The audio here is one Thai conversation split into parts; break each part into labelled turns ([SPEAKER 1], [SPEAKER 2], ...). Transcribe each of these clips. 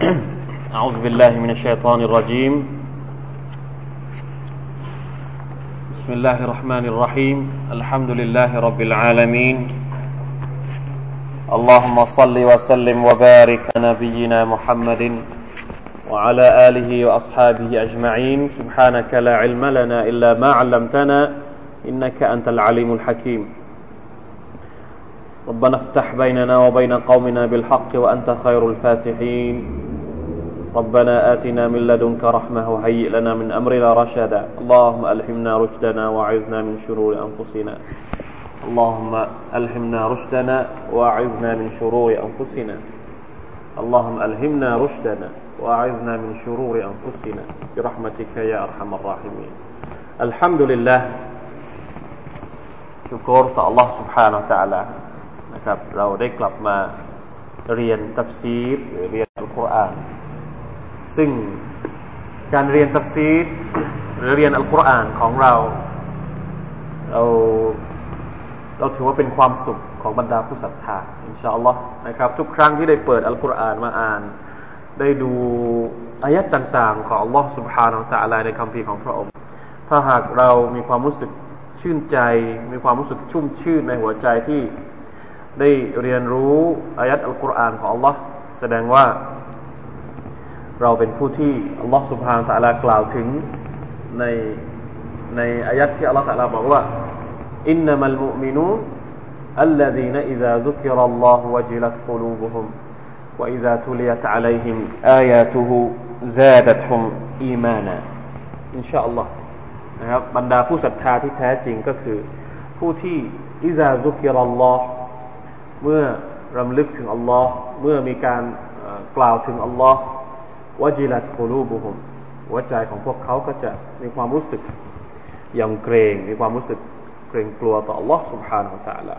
[SPEAKER 1] أعوذ بالله من الشيطان الرجيم. بسم الله الرحمن الرحيم. الحمد لله رب العالمين. اللهم صل وسلم وبارك على نبينا محمد وعلى آله وأصحابه أجمعين. سبحانك لا علم لنا إلا ما علمتنا إنك أنت العليم الحكيم. ربنا افتح بيننا وبين قومنا بالحق وأنت خير الفاتحين. ربنا آتنا من لدنك رحمة وهيئ لنا من أمرنا رشدا اللهم ألهمنا رشدنا وعزنا من شرور أنفسنا اللهم ألهمنا رشدنا وأعذنا من شرور أنفسنا اللهم ألهمنا رشدنا وأعذنا من شرور أنفسنا برحمتك يا أرحم الراحمين الحمد لله ชุกรต่อ Allah سبحانه และ تعالى นะครับเราได้กลับมาเรียนตัฟซีรหรือเรียนอัลกุรอาน ซึ่งการเรียนตัฟซีรหรือเรียนอัลกุรอานของเราเราเราถือว่าเป็นความสุขของบรรดาผู้ศรัทธาอินชาอัลลอฮ์นะครับ ทุกครั้งที่ได้เปิดอัลกุรอานมาอ่าน ได้ดูอายัดต่างๆ ของ Allah سبحانه และ تعالى ในคำพีของพระองค์ ถ้าหากเรามีความรู้สึกชื่นใจ มีความรู้สึกชุ่มชื่นในหัวใจที่ได้เรียนรู้อายัดอัลกุรอานของ Allah แสดงว่า เราเป็นผู้ที่ Allah سبحانه และ تعالى กล่าวถึงในในอายัดที่ Allah تعالى บอกว่าอินนัมัลมุมินูน الذين إذا ذكر الله وجلت قلوبهم وإذا تليت عليهم آياته زادتهم إيمانا إن شاء الله นะครับบรรดาผู้ศรัทธาที่แท้จริงก็คือ ผู้ที่อิซาซุกิรัลลอฮ์เมื่อรำลึกถึงอัลลอฮ์เมื่อมีการกล่าวถึงอัลลอฮ์ วจิลัตคูลูบุฮุมหัวใจของพวกเขาก็จะมีความรู้สึกยำเกรง มีความรู้สึกเกรงกลัวต่อ Allah سبحانه และ تعالى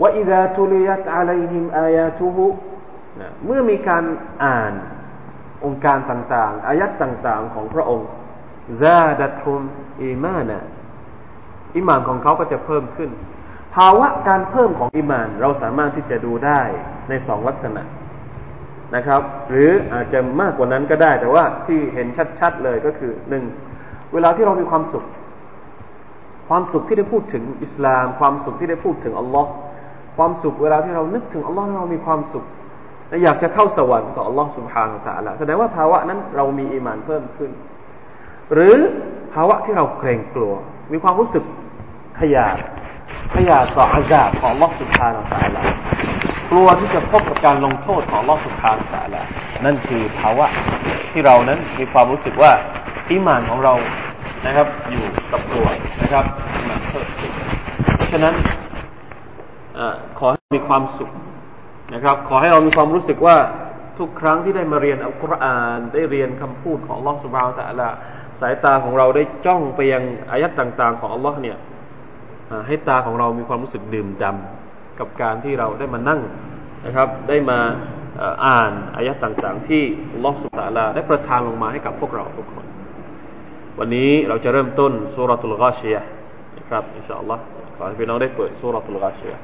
[SPEAKER 1] ว่าอิดะทุลียตอะลัยฮิมอายาตุฮุเมื่อมีการอ่านองค์การต่างๆ อายัดต่างๆ ของพระองค์ซาดัตุมอีมานะอิมานของเขาก็จะเพิ่มขึ้น ภาวะการเพิ่มของอิมาน เราสามารถที่จะดูได้ในสองลักษณะ นะครับ หรืออาจจะมากกว่านั้นก็ได้ แต่ว่าที่เห็นชัดๆเลยก็คือหนึ่งเวลาที่เรามีความสุข ความสุขที่ได้พูดถึงอิสลาม ความสุขที่ได้พูดถึงอัลลอฮ์ความสุขเวลาที่เรานึกถึงอัลลอฮ์เรามีความสุขและอยากจะเข้าสวรรค์กับอัลลอฮ์สุบฮานาตะละแสดงว่าภาวะนั้นเรามีอีมานเพิ่มขึ้น หรือภาวะที่เราเกรงกลัว มีความรู้สึกขยาดขยาดต่ออาซาบของอัลลอฮ์สุบฮานาตะละ กลัวที่จะพบกับการลงโทษของลอสุภานตะละนั่นคือภาวะที่เรานั้นมีความรู้สึกว่าอิมานของเรานะครับ อยู่กับตัวนะครับเพราะฉะนั้นอขอให้มีความสุขนะครับ ขอให้เรามีความรู้สึกว่าทุกครั้งที่ได้มาเรียนอัลกุรอานได้เรียนคำพูดของลอสุบาวตะละสายตาของเราได้จ้องไปยังอายัดต่าง ๆ ของอัลลอฮ์เนี่ยให้ตาของเรามีความรู้สึกดื่มดำ กับการที่เราได้มานั่งนะครับ ได้มาอ่านอายัดต่างๆ ที่อัลลอฮฺสุบฮาวตะละได้ประทานลงมาให้กับพวกเราทุกคน วันนี้เราจะเริ่มต้นสุรตุลกาชียนะครับอินชาอัลลอฮ์ขอให้พี่น้องได้เปิดสุรตุลกาชีย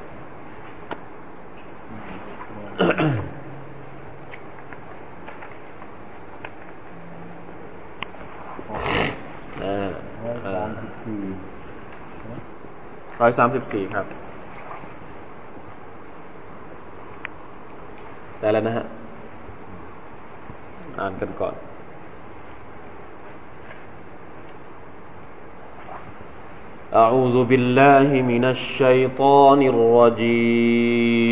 [SPEAKER 1] ร้อยสามสิบสี่ครับ ได้แล้วนะฮะ อ่านกันก่อน أعوذ بالله من الشيطان الرجيم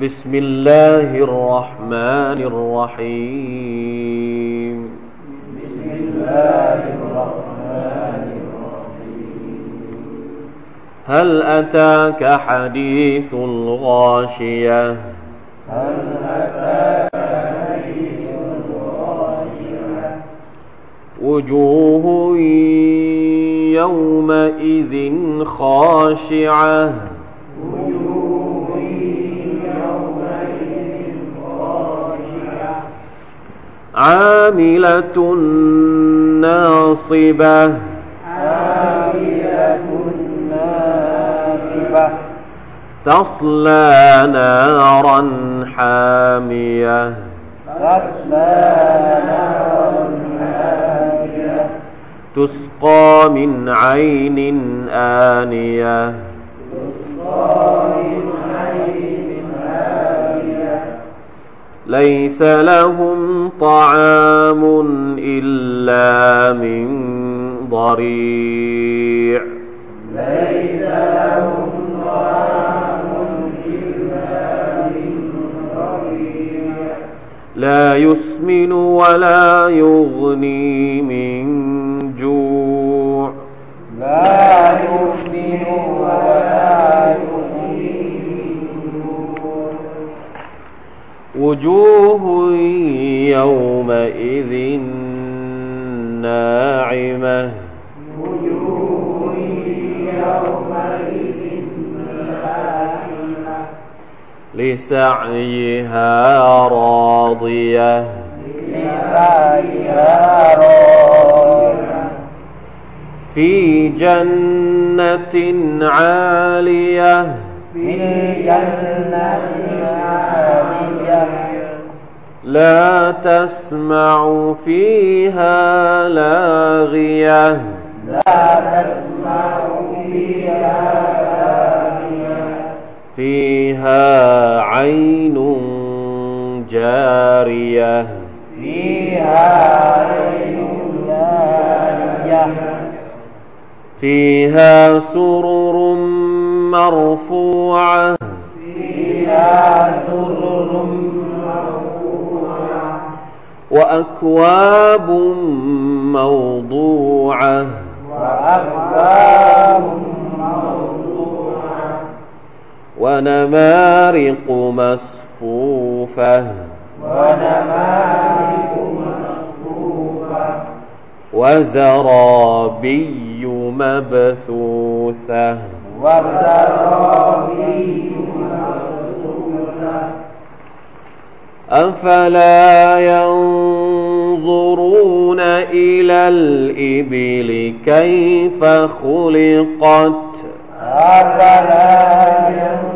[SPEAKER 1] بسم الله الرحمن الرحيم
[SPEAKER 2] بسم الله الرحمن
[SPEAKER 1] هل أتاك حديث الغاشية؟
[SPEAKER 2] هل أتاك حديث الغاشية
[SPEAKER 1] وجوه يومئذ خاشعة
[SPEAKER 2] وجوه يومئذ خاشعة.
[SPEAKER 1] عاملة ناصبة. تصلى نارا حامية.
[SPEAKER 2] تصلى نارا حامية.
[SPEAKER 1] تسقى من عين آنية.
[SPEAKER 2] تسقى من عين آنية.
[SPEAKER 1] ليس لهم طعام إلا من ضريع.
[SPEAKER 2] ليس لهم
[SPEAKER 1] لا يسمن ولا يغني من جوع.
[SPEAKER 2] لا يؤمن ولا يغني من جوع.
[SPEAKER 1] وجوه يومئذ ناعمة. لسعيها راضية.
[SPEAKER 2] لسعيها راضية.
[SPEAKER 1] في جنة عالية.
[SPEAKER 2] في جنة عالية.
[SPEAKER 1] لا تسمع فيها لاغية.
[SPEAKER 2] لا تسمع فيها
[SPEAKER 1] فيها عين جارية.
[SPEAKER 2] فيها عين جارية.
[SPEAKER 1] فيها سرر مرفوعة.
[SPEAKER 2] فيها سرر مرفوعة.
[SPEAKER 1] وأكواب موضوعة.
[SPEAKER 2] وأكواب موضوعة
[SPEAKER 1] ونمارق مصفوفة.
[SPEAKER 2] ونمارق مصفوفة
[SPEAKER 1] وزرابي مبثوثة.
[SPEAKER 2] وزرابي
[SPEAKER 1] أفلا ينظرون إلى الإبل كيف خلقت؟
[SPEAKER 2] أفلا ينظرون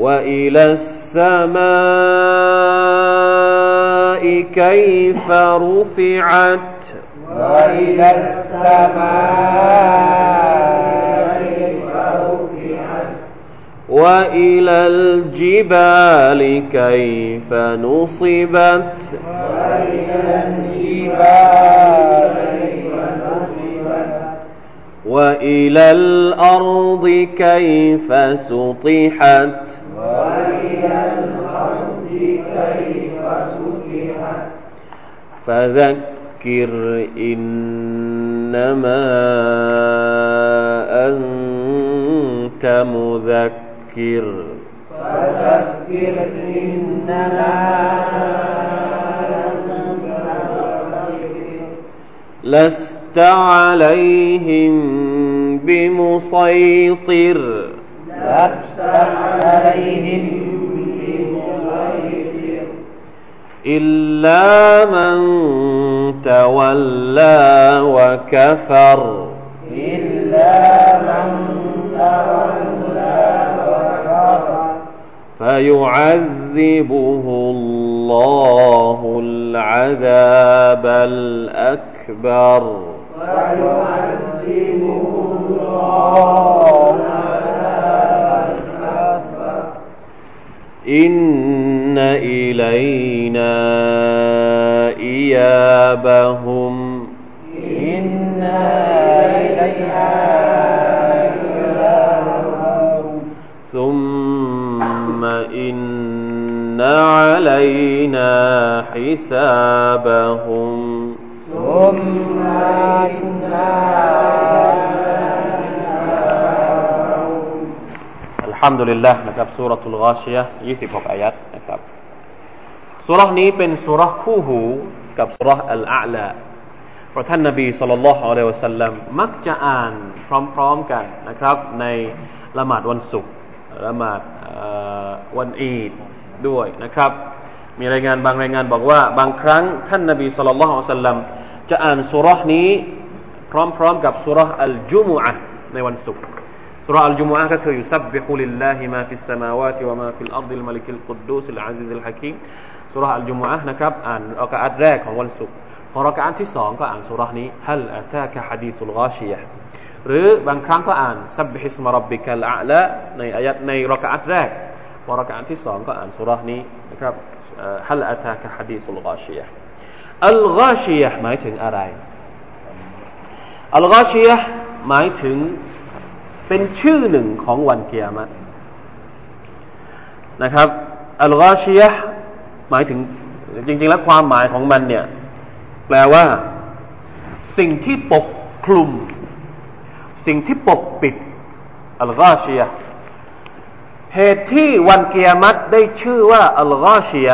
[SPEAKER 1] وإلى السماء كيف رفعت؟
[SPEAKER 2] وإلى السماء كيف رفعت؟
[SPEAKER 1] وإلى الجبال كيف نصبت؟
[SPEAKER 2] وإلى الجبال كيف نصبت
[SPEAKER 1] وإلى الأرض كيف سطحت؟
[SPEAKER 2] وإلى الأرض كيف سطحت
[SPEAKER 1] فذكر إنما أنت مذكر.
[SPEAKER 2] فذكر إنما
[SPEAKER 1] لست عليهم بمسيطر.
[SPEAKER 2] بمسيطر
[SPEAKER 1] إلا من تولى وكفر.
[SPEAKER 2] إلا من تولى وكفر
[SPEAKER 1] فيعذبه الله العذاب الأكبر.
[SPEAKER 2] ويعذبه الله العذاب الأكبر
[SPEAKER 1] إن إلينا إيابهم
[SPEAKER 2] إن إلينا إيابهم
[SPEAKER 1] ثم إن علينا حسابهم
[SPEAKER 2] ثم إنا إلينا
[SPEAKER 1] ฮัมดุลิลละนะครับสุรทูลกาชียะ26 อายัดนะครับสุรนี้เป็นสุรคู่หูกับสุรอัลอาลาเพราะท่านนบีสุลต่านละฮ์อะลัยวะสัลลัมมักจะอ่านพร้อมๆกันนะครับ ในละหมาดวันศุกร์ละหมาดวันอีดด้วยนะครับ มีรายงานบางรายงานบอกว่า บางครั้งท่านนบีصلى الله عليه وسلمจะอ่านสูเราะฮฺนี้พร้อมๆกับสูเราะฮฺอัลญุมุอะฮฺในวันศุกร์ สุราอัลจุมุอะก็คือยุซับบิฮุลิลลาฮิมาฟิสสมาวาติวะมาฟิลอัรดิลมะลิกิลกุดดูสิลอาซิซิลฮะกีมสุราอัลจุมุอะนะครับอ่านร็อกอะฮฺแรกของวันศุกร์พอร็อกอะฮฺที่สองก็อ่านสูเราะฮฺนี้ هل أتاك حديث الغاشية หรือบางครั้งก็อ่านسبح اسم ربك الأعلىในอายัดในรักอัดแรกพอรักอันที่สองก็อ่านสุรานี้นะครับฮัลอัตากะฮะดีสุลกาชียะอัลกาชียะหมายถึงอะไรอัลกาชียะหมายถึง เป็นชื่อหนึ่งของวันเกียรตินะครับอัลกาชียะหมายถึงจริง ๆ แล้วความหมายของมันเนี่ย แปลว่า สิ่งที่ปกคลุม สิ่งที่ปกปิดอัลกาชียเหตุที่วันเกียรติได้ชื่อว่าอัลกาชีย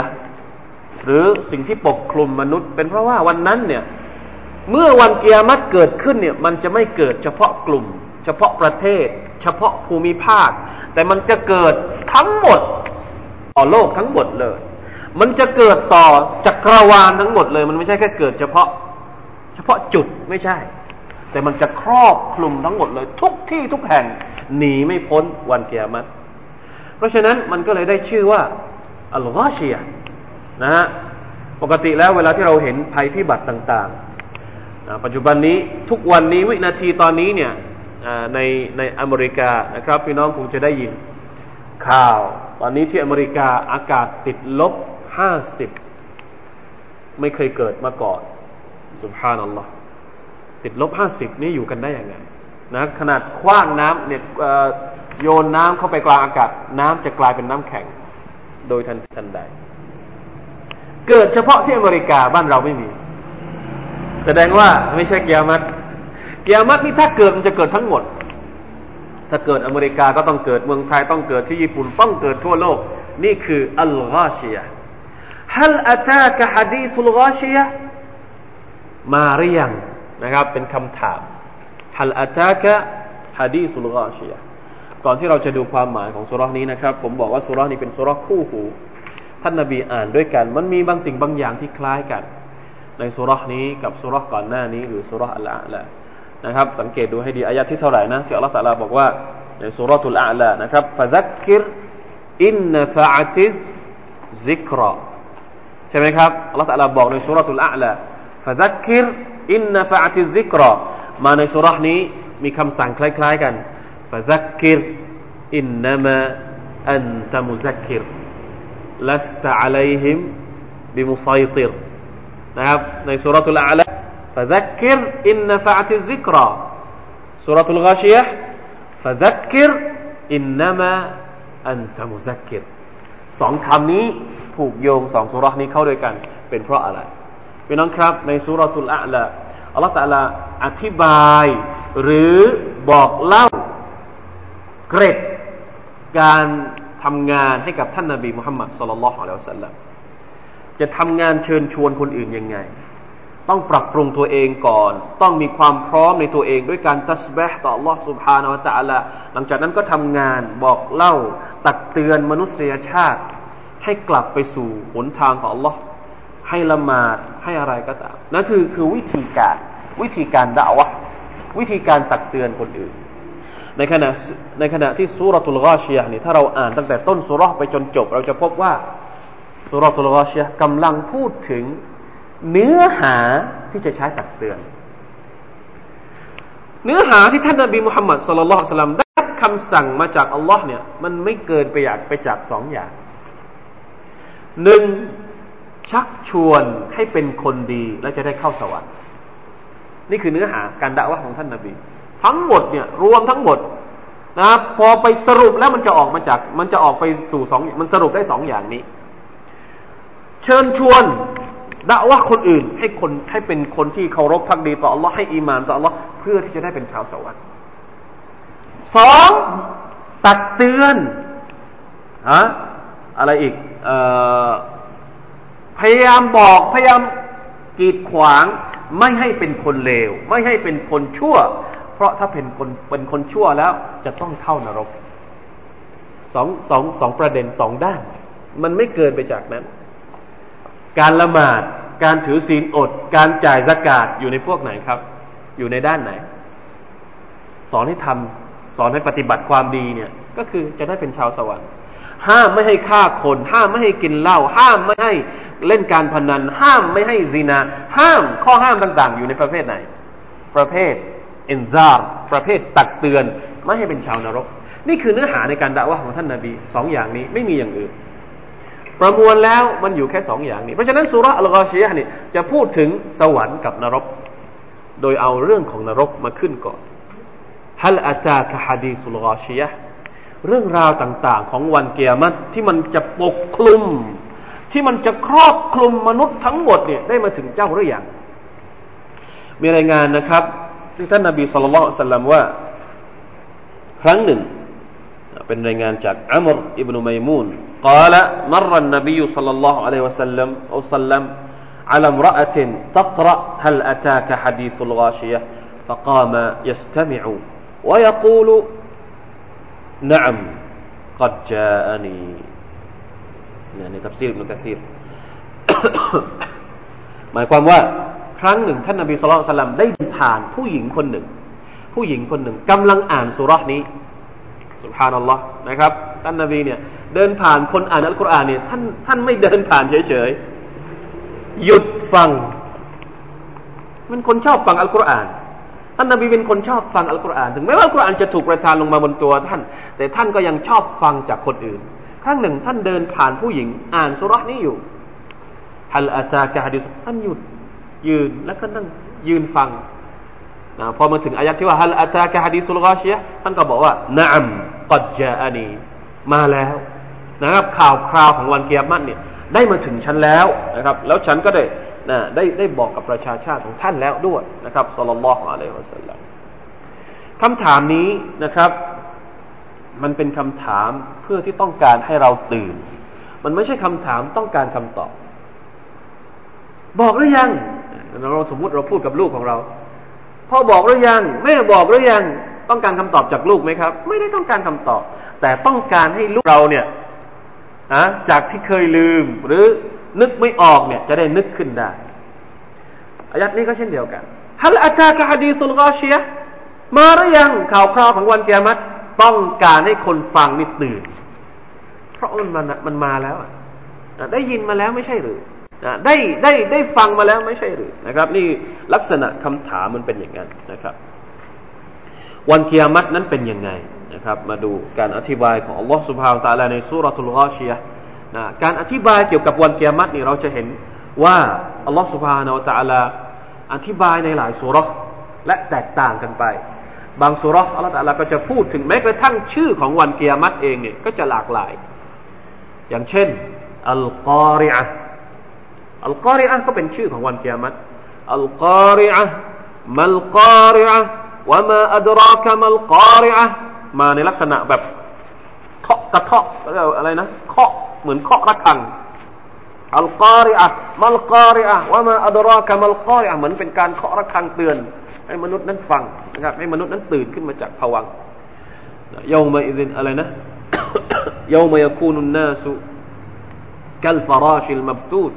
[SPEAKER 1] หรือสิ่งที่ปกคลุมมนุษย์ เป็นเพราะว่าวันนั้นเนี่ย เมื่อวันเกียรติเกิดขึ้นเนี่ย มันจะไม่เกิดเฉพาะกลุ่ม เฉพาะประเทศ เฉพาะภูมิภาค แต่มันจะเกิดทั้งหมดต่อโลกทั้งหมดเลย มันจะเกิดต่อจักรวาลทั้งหมดเลย มันไม่ใช่แค่เกิดเฉพาะ เฉพาะจุดไม่ใช่ แต่มันจะครอบคลุมทั้งหมดเลย ทุกที่ทุกแห่งหนีไม่พ้นวันเกียรติเพราะฉะนั้นมันก็เลยได้ชื่อว่าอัลกอชียนะฮะปกติแล้วเวลาที่เราเห็นภัยพิบัติต่างๆ ปัจจุบันนี้ทุกวันนี้วินาทีตอนนี้เนี่ย ในในอเมริกานะครับพี่น้องคงจะได้ยิน ข่าว ตอนนี้ที่อเมริกาอากาศติดลบห้าสิบไม่เคยเกิดมาก่อนสุภานัลลอฮ์ติดลบห้าสิบนี่อยู่กันได้ยังไงนะขนาดคว้างน้ำเนี่ยโยนน้ำเข้าไปกลางอากาศ น้ำจะกลายเป็นน้ำแข็ง โดยทันทันใด เกิดเฉพาะที่อเมริกาบ้านเราไม่มี แสดงว่าไม่ใช่เกียรติ เกียรตินี่ถ้าเกิดมันจะเกิดทั้งหมด ถ้าเกิดอเมริกาก็ต้องเกิดเมืองไทยต้องเกิดที่ญี่ปุ่นต้องเกิดทั่วโลก นี่คืออัลกาชียฮัลอัตากะฮะดีสุลกาชียมาหรือยังนะครับเป็นคำถามฮัลอัตากะฮะดีสุลกาชียก่อนที่เราจะดูความหมายของสุรานี้นะครับ ผมบอกว่าสุรานี้เป็นสุราคู่หู ท่านนบีอ่านด้วยกัน มันมีบางสิ่งบางอย่างที่คล้ายกัน ในสุรานี้กับสุราก่อนหน้านี้ หรือสุราอัลละ นะครับ สังเกตดูให้ดีอายะที่เท่าไหร่นะที่อัลลอฮฺ تعالى บอกว่าใน سورة الأعلى นะครับ فذكر إن نفعت الذكرى ใช่ไหมครับอัลลอฮฺตะลาบอกในสุรทูลอาลาฟะซักกิรอินนฟะอัติซิกรอมาในสุรษนี้มีคำสั่งคล้าย ๆ กันفذكر إنما أنت مذكر لست عليهمบิมุซัยติรนะครับในสุรทูลอาลา فذكر إن نفعت الذكرى سورة الغاشية فذكر إنما أنت مذكر สองคำนี้ผูกโยงสองสุรานี้เข้าด้วยกัน เป็นเพราะอะไรพี่น้องครับ ในสุรทุลอะละอัลลอฮฺตะลาอธิบาย หรือบอกเล่าเกร็ดการทำงานให้กับท่านนาบีมุฮัมมัดสุลลัลลอฮุอะลัยฮิวสัลลัมจะทำงานเชิญชวนคนอื่นยังไง ต้องปรับปรุงตัวเองก่อน ต้องมีความพร้อมในตัวเองด้วยการตัสบห์ต่อ Allah سبحانه และ تعالى หลังจากนั้นก็ทำงานบอกเล่าตักเตือนมนุษยชาติ ให้กลับไปสู่หนทางของ Allah ให้ละหมาดให้อะไรก็ตามนั่นคือคือวิธีการ วิธีการด่าวะวิธีการตักเตือนคนอื่น ในขณะในขณะที่สุรทูลกาชียนี่ถ้าเราอ่านตั้งแต่ต้นสุรไปจนจบ เราจะพบว่าสุรทูลกาชียกำลังพูดถึง เนื้อหาที่จะใช้ตักเตือน เนื้อหาที่ท่านนบีมุฮัมมัดสุลลัลสลัมได้รับคำสั่งมาจากอัลลอฮ์เนี่ย มันไม่เกินไปอยากไปจากสองอย่างหนึ่งชักชวนให้เป็นคนดีและจะได้เข้าสวรรค์ นี่คือเนื้อหาการด่าว่าของท่านนาบี ทั้งหมดเนี่ยรวมทั้งหมดนะพอไปสรุปแล้วมันจะออกมาจาก มันจะออกไปสู่สองมันสรุปได้สองอย่างนี้ เชิญชวน ด่าว่าคนอื่นให้คนให้เป็นคนที่เคารพพักดีต่อ Allah ให้อีมานต่อ Allah เพื่อที่จะได้เป็นชาวสวรรค์สองตักเตือนฮะอะไรอีกออพยายามบอกพยายามกีดขวาง ไม่ให้เป็นคนเลว ไม่ให้เป็นคนชั่ว เพราะถ้าเป็นคนเป็นคนชั่วแล้วจะต้องเข้านรกสองสองสองประเด็นสองด้าน มันไม่เกินไปจากนั้น การละหมาด การถือศีลอด การจ่ายสกาดอยู่ในพวกไหนครับ อยู่ในด้านไหน สอนให้ทำสอนให้ปฏิบัติความดีเนี่ย ก็คือจะได้เป็นชาวสวรรค์ห้ามไม่ให้ฆ่าคน ห้ามไม่ให้กินเหล้าห้ามไม่ให้เล่นการพนัน ห้ามไม่ให้ซีนา ห้ามข้อห้ามต่าง ๆ อยู่ในประเภทไหน ประเภทอินซาร์ประเภทตักเตือน ไม่ให้เป็นชาวนรก นี่คือเนื้อหาในการด่าว่าของท่านนาบีสองอย่างนี้ไม่มีอย่างอื่น ประมวลแล้วมันอยู่แค่สองอย่างนี้ เพราะฉะนั้นสุรอัลกอชียะนี่จะพูดถึงสวรรค์กับนรก โดยเอาเรื่องของนรกมาขึ้นก่อนฮัลอาตาคฮะดีสุลกอชียะเรื่องราวต่าง ๆ ของวันเกียรติที่มันจะปกคลุม ที่มันจะครอบคลุมมนุษย์ทั้งหมดเนี่ยได้มาถึงเจ้าหรือยังมีรายงานนะครับที่ท่านนาบีสุลต่านสัลลัมว่า ครั้งหนึ่ง เป็นรายงานจากอัมรอิบนุมัยมูน قال مر النبي صلى الله عليه وسلم وسلم على امرأة تقرأ هل أتاك حديث الغاشية فقام يستمع ويقول نعم قد جاءني يعني تفسير ابن كثير หมายความว่าครั้งหนึ่งท่านนบีสุลต่านได้ผ่านผู้หญิงคนหนึ่ง ผู้หญิงคนหนึ่งกำลังอ่านสุรานี้ สุภานัลลอฮ์นะครับท่านนบีเนี่ยเดินผ่านคนอ่านอัลกุรอานเนี่ยท่านท่านไม่เดินผ่านเฉยๆหยุดฟัง มันคนชอบฟังอัลกุรอานท่านนบีเป็นคนชอบฟังอัลกุรอานถึงแม้ว่าอัลกุรอานจะถูกประทานลงมาบนตัวท่าน แต่ท่านก็ยังชอบฟังจากคนอื่น ครั้งหนึ่งท่านเดินผ่านผู้หญิงอ่านสุรานี้อยู่ฮัลอาตากะฮะดิษท่านหยุดยืนแล้วก็นั่งยืนฟัง นะพอมาถึงอายัดที่ว่าฮัลอาตากะฮะดิสุลกาชียท่านก็บอกว่านะอัมกัดจาอานีมาแล้วนะครับข่าวคราวของวันเกียรติเนี่ยได้มาถึงฉันแล้วนะครับ แล้วฉันก็ได้นะได้ได้บอกกับประชาชาติของท่านแล้วด้วยนะครับสุลลัลลอฮุอะลัยฮิวะสัลลัมคำถามนี้นะครับ มันเป็นคำถามเพื่อที่ต้องการให้เราตื่น มันไม่ใช่คำถามต้องการคำตอบ บอกหรือยังเราสมมุติเราพูดกับลูกของเรา พ่อบอกหรือยัง แม่บอกหรือยัง ต้องการคำตอบจากลูกไหมครับ ไม่ได้ต้องการคำตอบ แต่ต้องการให้ลูกเราเนี่ยนะจากที่เคยลืมหรือนึกไม่ออกเนี่ยจะได้นึกขึ้นได้อายัดนี้ก็เช่นเดียวกันฮัลอาตากะฮดีสุลกอเชียมาหรือยังข่าวคราวของวันเกียรติต้องการให้คนฟังนี่ตื่น เพราะมันมันมันมาแล้วได้ยินมาแล้วไม่ใช่หรือ ได้ได้ได้ฟังมาแล้วไม่ใช่หรือนะครับ นี่ลักษณะคำถามมันเป็นอย่างนั้นนะครับ วันเกียรตินั้นเป็นยังไงนะครับ มาดูการอธิบายของอัลลอฮฺสุบฮาวตาลาในสุรทูลกอชียนะการอธิบายเกี่ยวกับวันเกียรตินี่เราจะเห็นว่าอัลลอฮฺสุบฮานาอัลตะลาอธิบายในหลายสุรและแตกต่างกันไป บางสูเราะฮฺอัลลอฮฺ تعالىก็จะพูดถึงแม้กระทั่งชื่อของวันกิยามะฮฺเองเนี่ยก็จะหลากหลาย อย่างเช่นอัลกอริอะ อัลกอริอะก็เป็นชื่อของวันเกียรติอัลกอริอะมัลกอริอะวะมาอัดรากะมัลกอริอะมาในลักษณะแบบเคาะกระเทาะอะไรนะเคาะเหมือนเคาะระฆังالقارعة ما القارعة وما أدراك ما القارعة เหมือนเป็นการเคาะระฆังเตือนให้มนุษย์นั้นฟังนะครับให้มนุษย์นั้นตื่นขึ้นมาจากผวังยอมาอิซินอะไรนะยอมายคูนุนนาสุกัลฟาราชิลมับซูส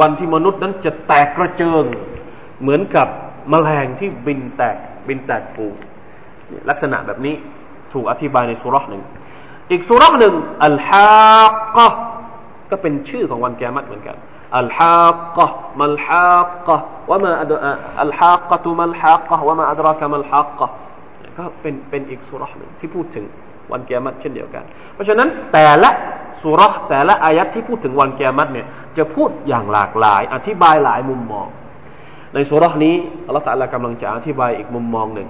[SPEAKER 1] วันที่มนุษย์นั้นจะแตกกระเจิง เหมือนกับมแมลงที่บินแตกบินแตกฟูลักษณะแบบนี้ถูกอธิบายในสุรษหนึ่ง อีกสุรษหนึ่งอัลฮากะก็เป็นชื่อของวันแกมัดเหมือนกันอัลฮากะมัลฮากะว่ามาอัลฮากะตุมัลฮากะว่ามาอัดรากะมัลฮากกะก็เป็นเป็นอีกสุรษหนึ่งที่พูดถึง วันแกมัดเช่นเดียวกัน เพราะฉะนั้นแต่ละสุรษแต่ละอายัดที่พูดถึงวันแกมัดเนี่ยจะพูดอย่างหลากหลาย อธิบายหลายมุมมอง ในสุรษนี้อัลลอฮฺตะลากำลังจะอธิบายอีกมุมมองหนึ่ง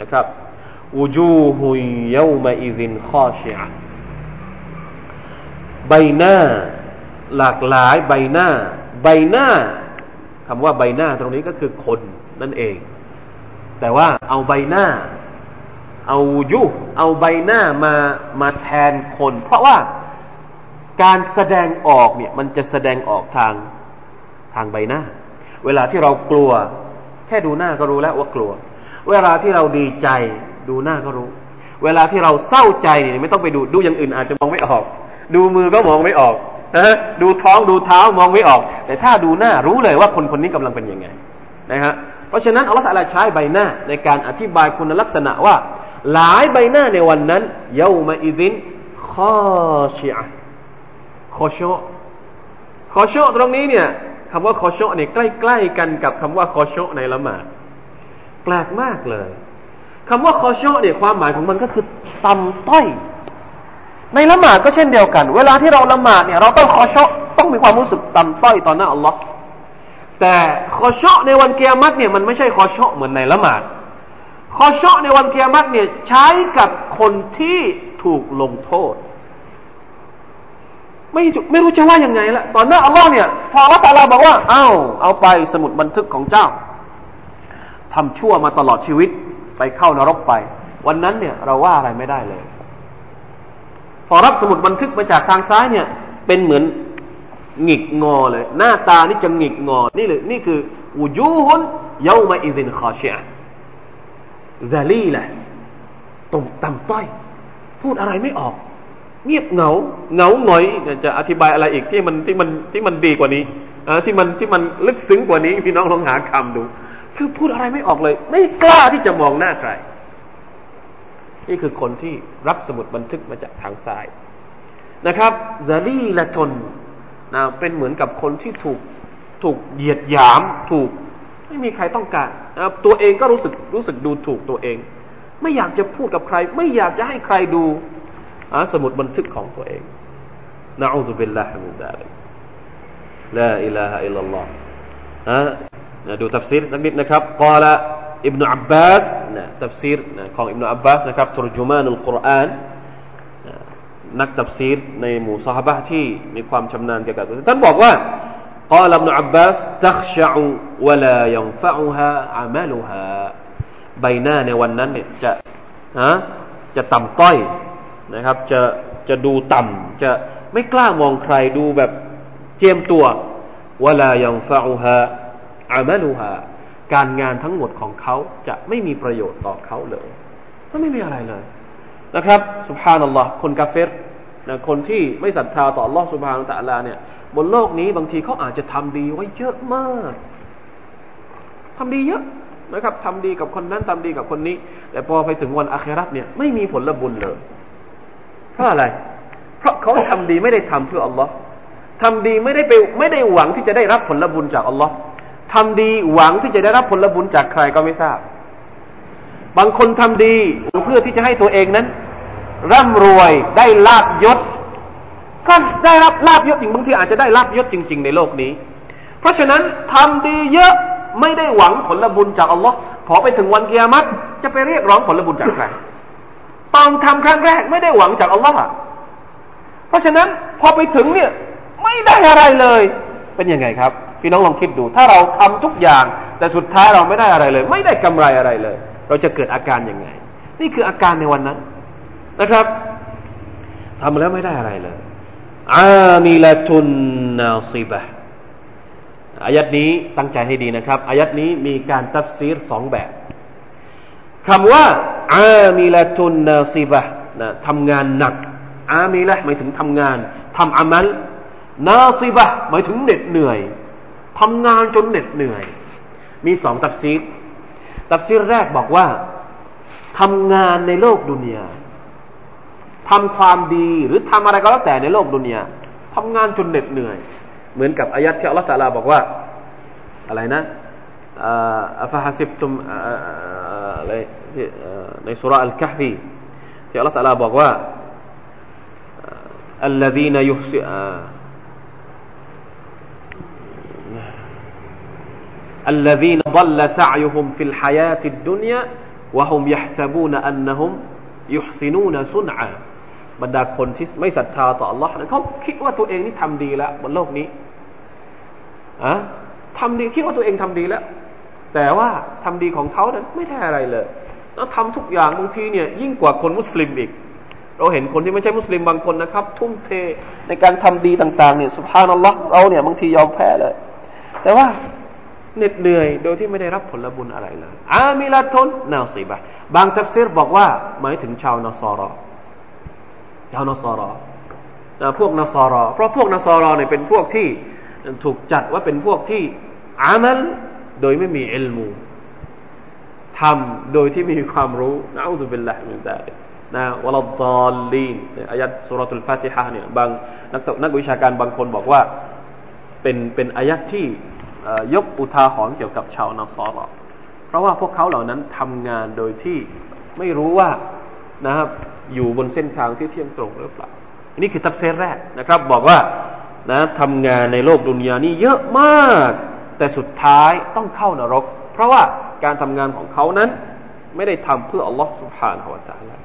[SPEAKER 1] นะครับวูจูฮุยเยมาอิซินข้อเชียใบหน้าหลากหลายใบหน้า ใบหน้าคำว่าใบหน้าตรงนี้ก็คือคนนั่นเอง แต่ว่าเอาใบหน้า เอายุเอาใบหน้ามามาแทนคน เพราะว่าการแสดงออกเนี่ยมันจะแสดงออกทางทางใบหน้า เวลาที่เรากลัว แค่ดูหน้าก็รู้แล้วว่ากลัว เวลาที่เราดีใจดูหน้าก็รู้ เวลาที่เราเศร้าใจเนี่ยไม่ต้องไปดูดูอย่างอื่นอาจจะมองไม่ออก ดูมือก็มองไม่ออกนะดูท้องดูเท้ามองไม่ออก แต่ถ้าดูหน้ารู้เลยว่าคนคนนี้กำลังเป็นยังไงนะฮะเพราะฉะนั้นอัลลอฮฺใช้ใบหน้าในการอธิบายคุณลักษณะว่า หลายใบหน้าในวันนั้นเยาวมาอิดินข้อชีอะคอชคอชตรงนี้เนี่ยคำว่าคอชเนี่ยใกล้ๆกันกับคำว่าคอชในละหมาดแปลกมากเลยคำว่าคอชเนี่ยความหมายของมันก็คือต่ำต้อย ในละหมาดก็เช่นเดียวกัน เวลาที่เราละหมาดเนี่ยเราต้องคอชต้องมีความรู้สึกต่ำต้อยต่อหน้าอัลลอฮ์แต่คอชในวันเกียรติเนี่ยมันไม่ใช่คอชเหมือนในละหมาด คอชในวันเกียรติเนี่ยใช้กับคนที่ถูกลงโทษ ไม่ไม่รู้จะว่ายังไงละตอนนั้นอัลลอฮ์เนี่ย พออัลลอฮ์ตาลาบอกว่า เอ้า เอาไปสมุดบันทึกของเจ้าทำชั่วมาตลอดชีวิตไปเข้านรกไป วันนั้นเนี่ยเราว่าอะไรไม่ได้เลย พอรับสมุดบันทึกมาจากทางซ้ายเนี่ย เป็นเหมือนหงิกงอเลย หน้าตานี่จะหงิกงอ นี่เลยนี่คืออูจูฮุนเยามาอิซินคอเชีย ซาลีแหละตมต่ำต้อย พูดอะไรไม่ออก เงียบเหงา เหงาหงอยจะอธิบายอะไรอีกที่มันที่มันที่มันดีกว่านี้ที่มันที่มันลึกซึ้งกว่านี้ พี่น้องลองหาคำดู คือพูดอะไรไม่ออกเลย ไม่กล้าที่จะมองหน้าใคร นี่คือคนที่รับสมุดบันทึกมาจากทางซ้ายนะครับซาลีละทนนะเป็นเหมือนกับคนที่ถูกถูกเหยียดหยาม ถูก ไม่มีใครต้องการตัวเองก็รู้สึกรู้สึกดูถูกตัวเอง ไม่อยากจะพูดกับใคร ไม่อยากจะให้ใครดูอสมุดบันทึกของตัวเองنعوذ بالله من ذلك لا إله إلا اللهนะดูทัฟซีรสักนิดนะครับกล่าอิบนุอับบาสนะทัฟซีรของอิบนุอับบาสนะครับترجمان القرآنนักตัฟซีรในหมู่สหบะที่มีความชำนาญเกี่ยวกับท่านบอกว่า قال ابن عباس تخشع ولا ينفعها عملها ใบหน้าในวันนั้นเนี่ยจะฮะจะต่ำต้อยนะครับจะจะดูต่ำจะไม่กล้ามองใครดูแบบเจียมตัววลายังฟาอูฮาอามาลูฮาการงานทั้งหมดของเขาจะไม่มีประโยชน์ต่อเขาเลยก็ไม่มีอะไรเลยนะครับสุภานัลลอฮ์คนกาเฟรนะคนที่ไม่ศรัทธาต่อ Allah สุภานัตะลาเนี่ย บนโลกนี้บางทีเขาอาจจะทำดีไว้เยอะมากทำดีเยอะนะครับทำดีกับคนนั้นทำดีกับคนนี้ แต่พอไปถึงวันอาคราตเนี่ยไม่มีผลบุญเลย เพราะอะไร เพราะเขาทำดีไม่ได้ทำเพื่ออัลลอฮ์ทำดีไม่ได้ไปไม่ได้หวังที่จะได้รับผลบุญจากอัลลอฮ์ทำดีหวังที่จะได้รับผลบุญจากใครก็ไม่ทราบ บางคนทำดีเพื่อที่จะให้ตัวเองนั้น ร่ำรวยได้ลาบยศ ก็ได้รับลาบยศจริงบางทีอาจจะได้ลาบยศจริง ๆ ในโลกนี้ เพราะฉะนั้นทำดีเยอะไม่ได้หวังผลบุญจากอัลลอฮ์พอไปถึงวันกียรติจะไปเรียกร้องผลบุญจากใครตอนทำครั้งแรกไม่ได้หวังจากอัลลอฮ์เพราะฉะนั้นพอไปถึงเนี่ยไม่ได้อะไรเลย เป็นยังไงครับ พี่น้องลองคิดดู ถ้าเราทำทุกอย่าง แต่สุดท้ายเราไม่ได้อะไรเลย ไม่ได้กำไรอะไรเลย เราจะเกิดอาการยังไง นี่คืออาการในวันนั้นนะครับทำแล้วไม่ได้อะไรเลย عاملة ناصبة อายัดนี้ตั้งใจให้ดีนะครับ อายัดนี้มีการตัฟซีรสองแบบคำว่า عاملة ناصبة นะทำงานหนัก عاملة หมายถึงทำงานทำอามัลناصبة หมายถึงเหน็ดเหนื่อยทำงานจนเหน็ดเหนื่อย มีสองตัฟซีรตัฟซีรแรกบอกว่าทำงานในโลกดุนยา ทำความดีหรือทำอะไรก็แล้วแต่ในโลกดุนยาทำงานจนเหน็ดเหนื่อย เหมือนกับอายะที่อัลลอฮฺตะลาบอกว่า อะไรนะอัฟฮะซิบตุมอะไรในสุราอัลกัฟฟีที่อัลลอฮฺตะลาบอกว่า الذين يحسن الذين ضل سعيهم في الحياة الدنيا وهم يحسبون أنهم يحسنون صنعا บรรดาคนที่ไม่ศรัทธาต่อ Allah นะเขาคิดว่าตัวเองนี่ทำดีแล้วบนโลกนี้อะทำดีคิดว่าตัวเองทำดีแล้ว แต่ว่าทำดีของเขานั้นไม่ได้อะไรเลย แล้วทำทุกอย่างบางทีเนี่ย ยิ่งกว่าคนมุสลิมอีก เราเห็นคนที่ไม่ใช่มุสลิมบางคนนะครับ ทุ่มเทในการทำดีต่างๆเนี่ยسبحان اللهเราเนี่ยบางทียอมแพ้เลย แต่ว่าเหน็ดเหนื่อยโดยที่ไม่ได้รับผลบุญอะไรเลย عاملة ناصبةบางทัฟซีรบอกว่าหมายถึงชาวนอสอรอ ชาวนอสอรอพวกนสอรอ เพราะพวกนสอรอเนี่ยเป็นพวกที่ถูกจัดว่าเป็นพวกที่อามัลโดยไม่มีอิลมูทำโดยที่ไม่มีความรู้นะอุบิลละมินดานะวลดอลลีนอายัดสุรทูลฟาติฮะเนี่ยบางนักนักวิชาการบางคนบอกว่าเป็นเป็นอายัดที่ยกอุทาหรณ์เกี่ยวกับชาวนาซอรอเพราะว่าพวกเขาเหล่านั้นทำงานโดยที่ไม่รู้ว่านะครับ อยู่บนเส้นทางที่เที่ยงตรงหรือเปล่าอันนี้คือตับเซตแรกนะครับ บอกว่านะทำงานในโลกดุนยานี้เยอะมาก แต่สุดท้ายต้องเข้านรก เพราะว่าการทำงานของเขานั้น ไม่ได้ทำเพื่ออัลลอฮฺสุบฮานฮาวะตาลา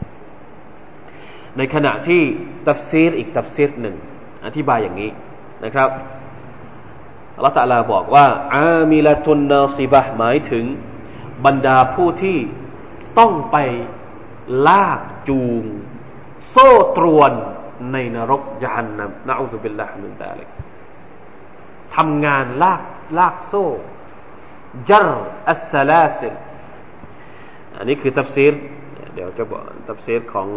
[SPEAKER 1] ในขณะที่ตัฟซีรอีกตัฟซีรหนึ่ง อธิบายอย่างนี้นะครับอัลลอฮฺตะลาบอกว่า อามิลตุนนาซีบะหมายถึงบรรดาผู้ที่ต้องไป ลากจูง โซ่ตรวนในนรกญะฮันนัมنعوذ بالله من ذلكทำงานลากลากโซ่جر السلاسلอันนี้คือตัฟซีรเดี๋ยวจะบอกตัฟซีรของ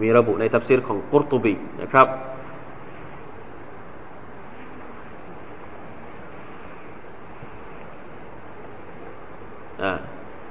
[SPEAKER 1] มีระบุในตัฟซีรของกุรตุบีนะครับเป็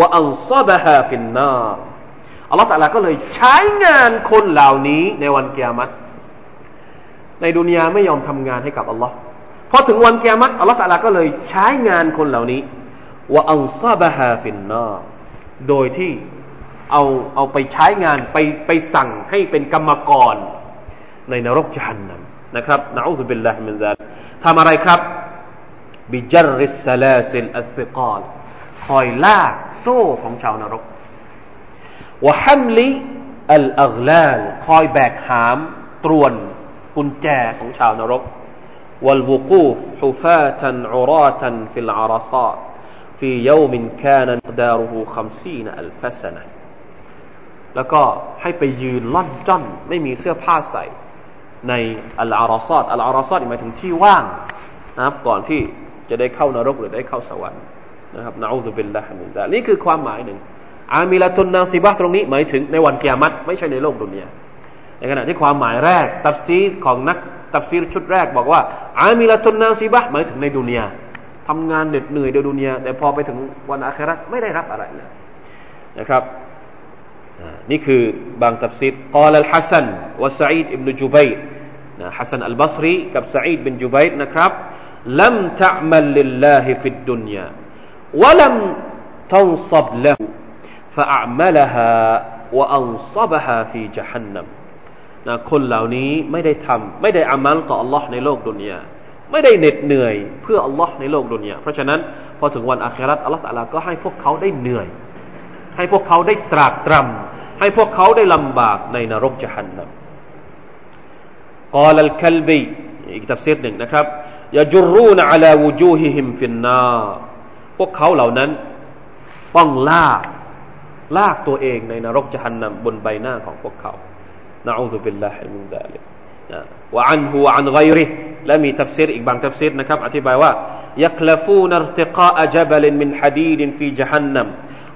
[SPEAKER 1] وأنصبها في النارอัลลอฮฺตะลาก็เลยใช้งานคนเหล่านี้ในวันเกียมัตในดุนยาไม่ยอมทำงานให้กับอัลลอฮ์พอถึงวันเกียมัตอัลลอฮฺตะลาก็เลยใช้งานคนเหล่านี้وأنصبها في النارโดยที่เอาเอาไปใช้งานไปไปสั่งให้เป็นกรรมกรในนรกญะฮันนัมนะครับنعوذ بالله من ذلكทำอะไรครับبجر السلاسل الثقالคอยลาก โซ่ของชาวนรกوحمل الأغلالคอยแบกหามตรวนกุญแจของชาวนรกวัลวุกูฟฮุฟาตันอุราตันฟิลอาราซาตฟียามินคานันดารูฮูคันอัลฟาสนแล้วก็ให้ไปยืนล่อนจ้อน ไม่มีเสื้อผ้าใส่ในالعرصات العرصاتหมายถึงที่ว่างนะครับก่อนที่จะได้เข้านรกหรือได้เข้าสวรรค์ นะครับنعوذ بالله منแต่นี่คือความหมายหนึ่ง عاملة ناصبةตรงนี้หมายถึงในวันเกียมัตไม่ใช่ในโลกดุนยาในขณะที่ความหมายแรก ตัฟซีรของนักตัฟซีชุดแรกบอกว่า عاملة ناصبةหมายถึงในดุนยาทำงานเหน็ดเหนื่อยเดียวดุนยาแต่พอไปถึงวันอาคราไม่ได้รับอะไรเลยนะครับนี่คือบางตัฟซีกอลัลฮัสันวะสัยด์อิบนุจุบัยนะฮัสันอัลบัซรีกับสัยด์บินจุบัยนะครับลัมตะมัลลิลลาฮิฟิดดุนยา ولم تنصب له فأعملها وأنصبها في جهنم นะคนเหล่านี้ไม่ได้ทำไม่ได้อามัลต่อ Allah ในโลกดุนยาไม่ได้เหน็ดเหนื่อยเพื่อ Allah ในโลกดุนยาเพราะฉะนั้นพอถึงวันอาคราตอัลลอฮฺตะลาก็ให้พวกเขาได้เหนื่อย ให้พวกเขาได้ตรากตรำให้พวกเขาได้ลำบากในนรกจหันนัมกล่าวคัลบีอีกตัฟซีรหนึ่งนะครับยาจุรูนอัลาวูจูฮิฮิมฟินนา พวกเขาเหล่านั้นต้องลากลากตัวเองในนรกจหันนำบนใบหน้าของพวกเขานะอูซุบิลลาฮิมินดาลิกวะอันฮูอันไกริและมีทัฟซีรอีกบางทัฟซีรนะครับอธิบายว่า يكلفون ارتقاء جبل من حديد في جهنم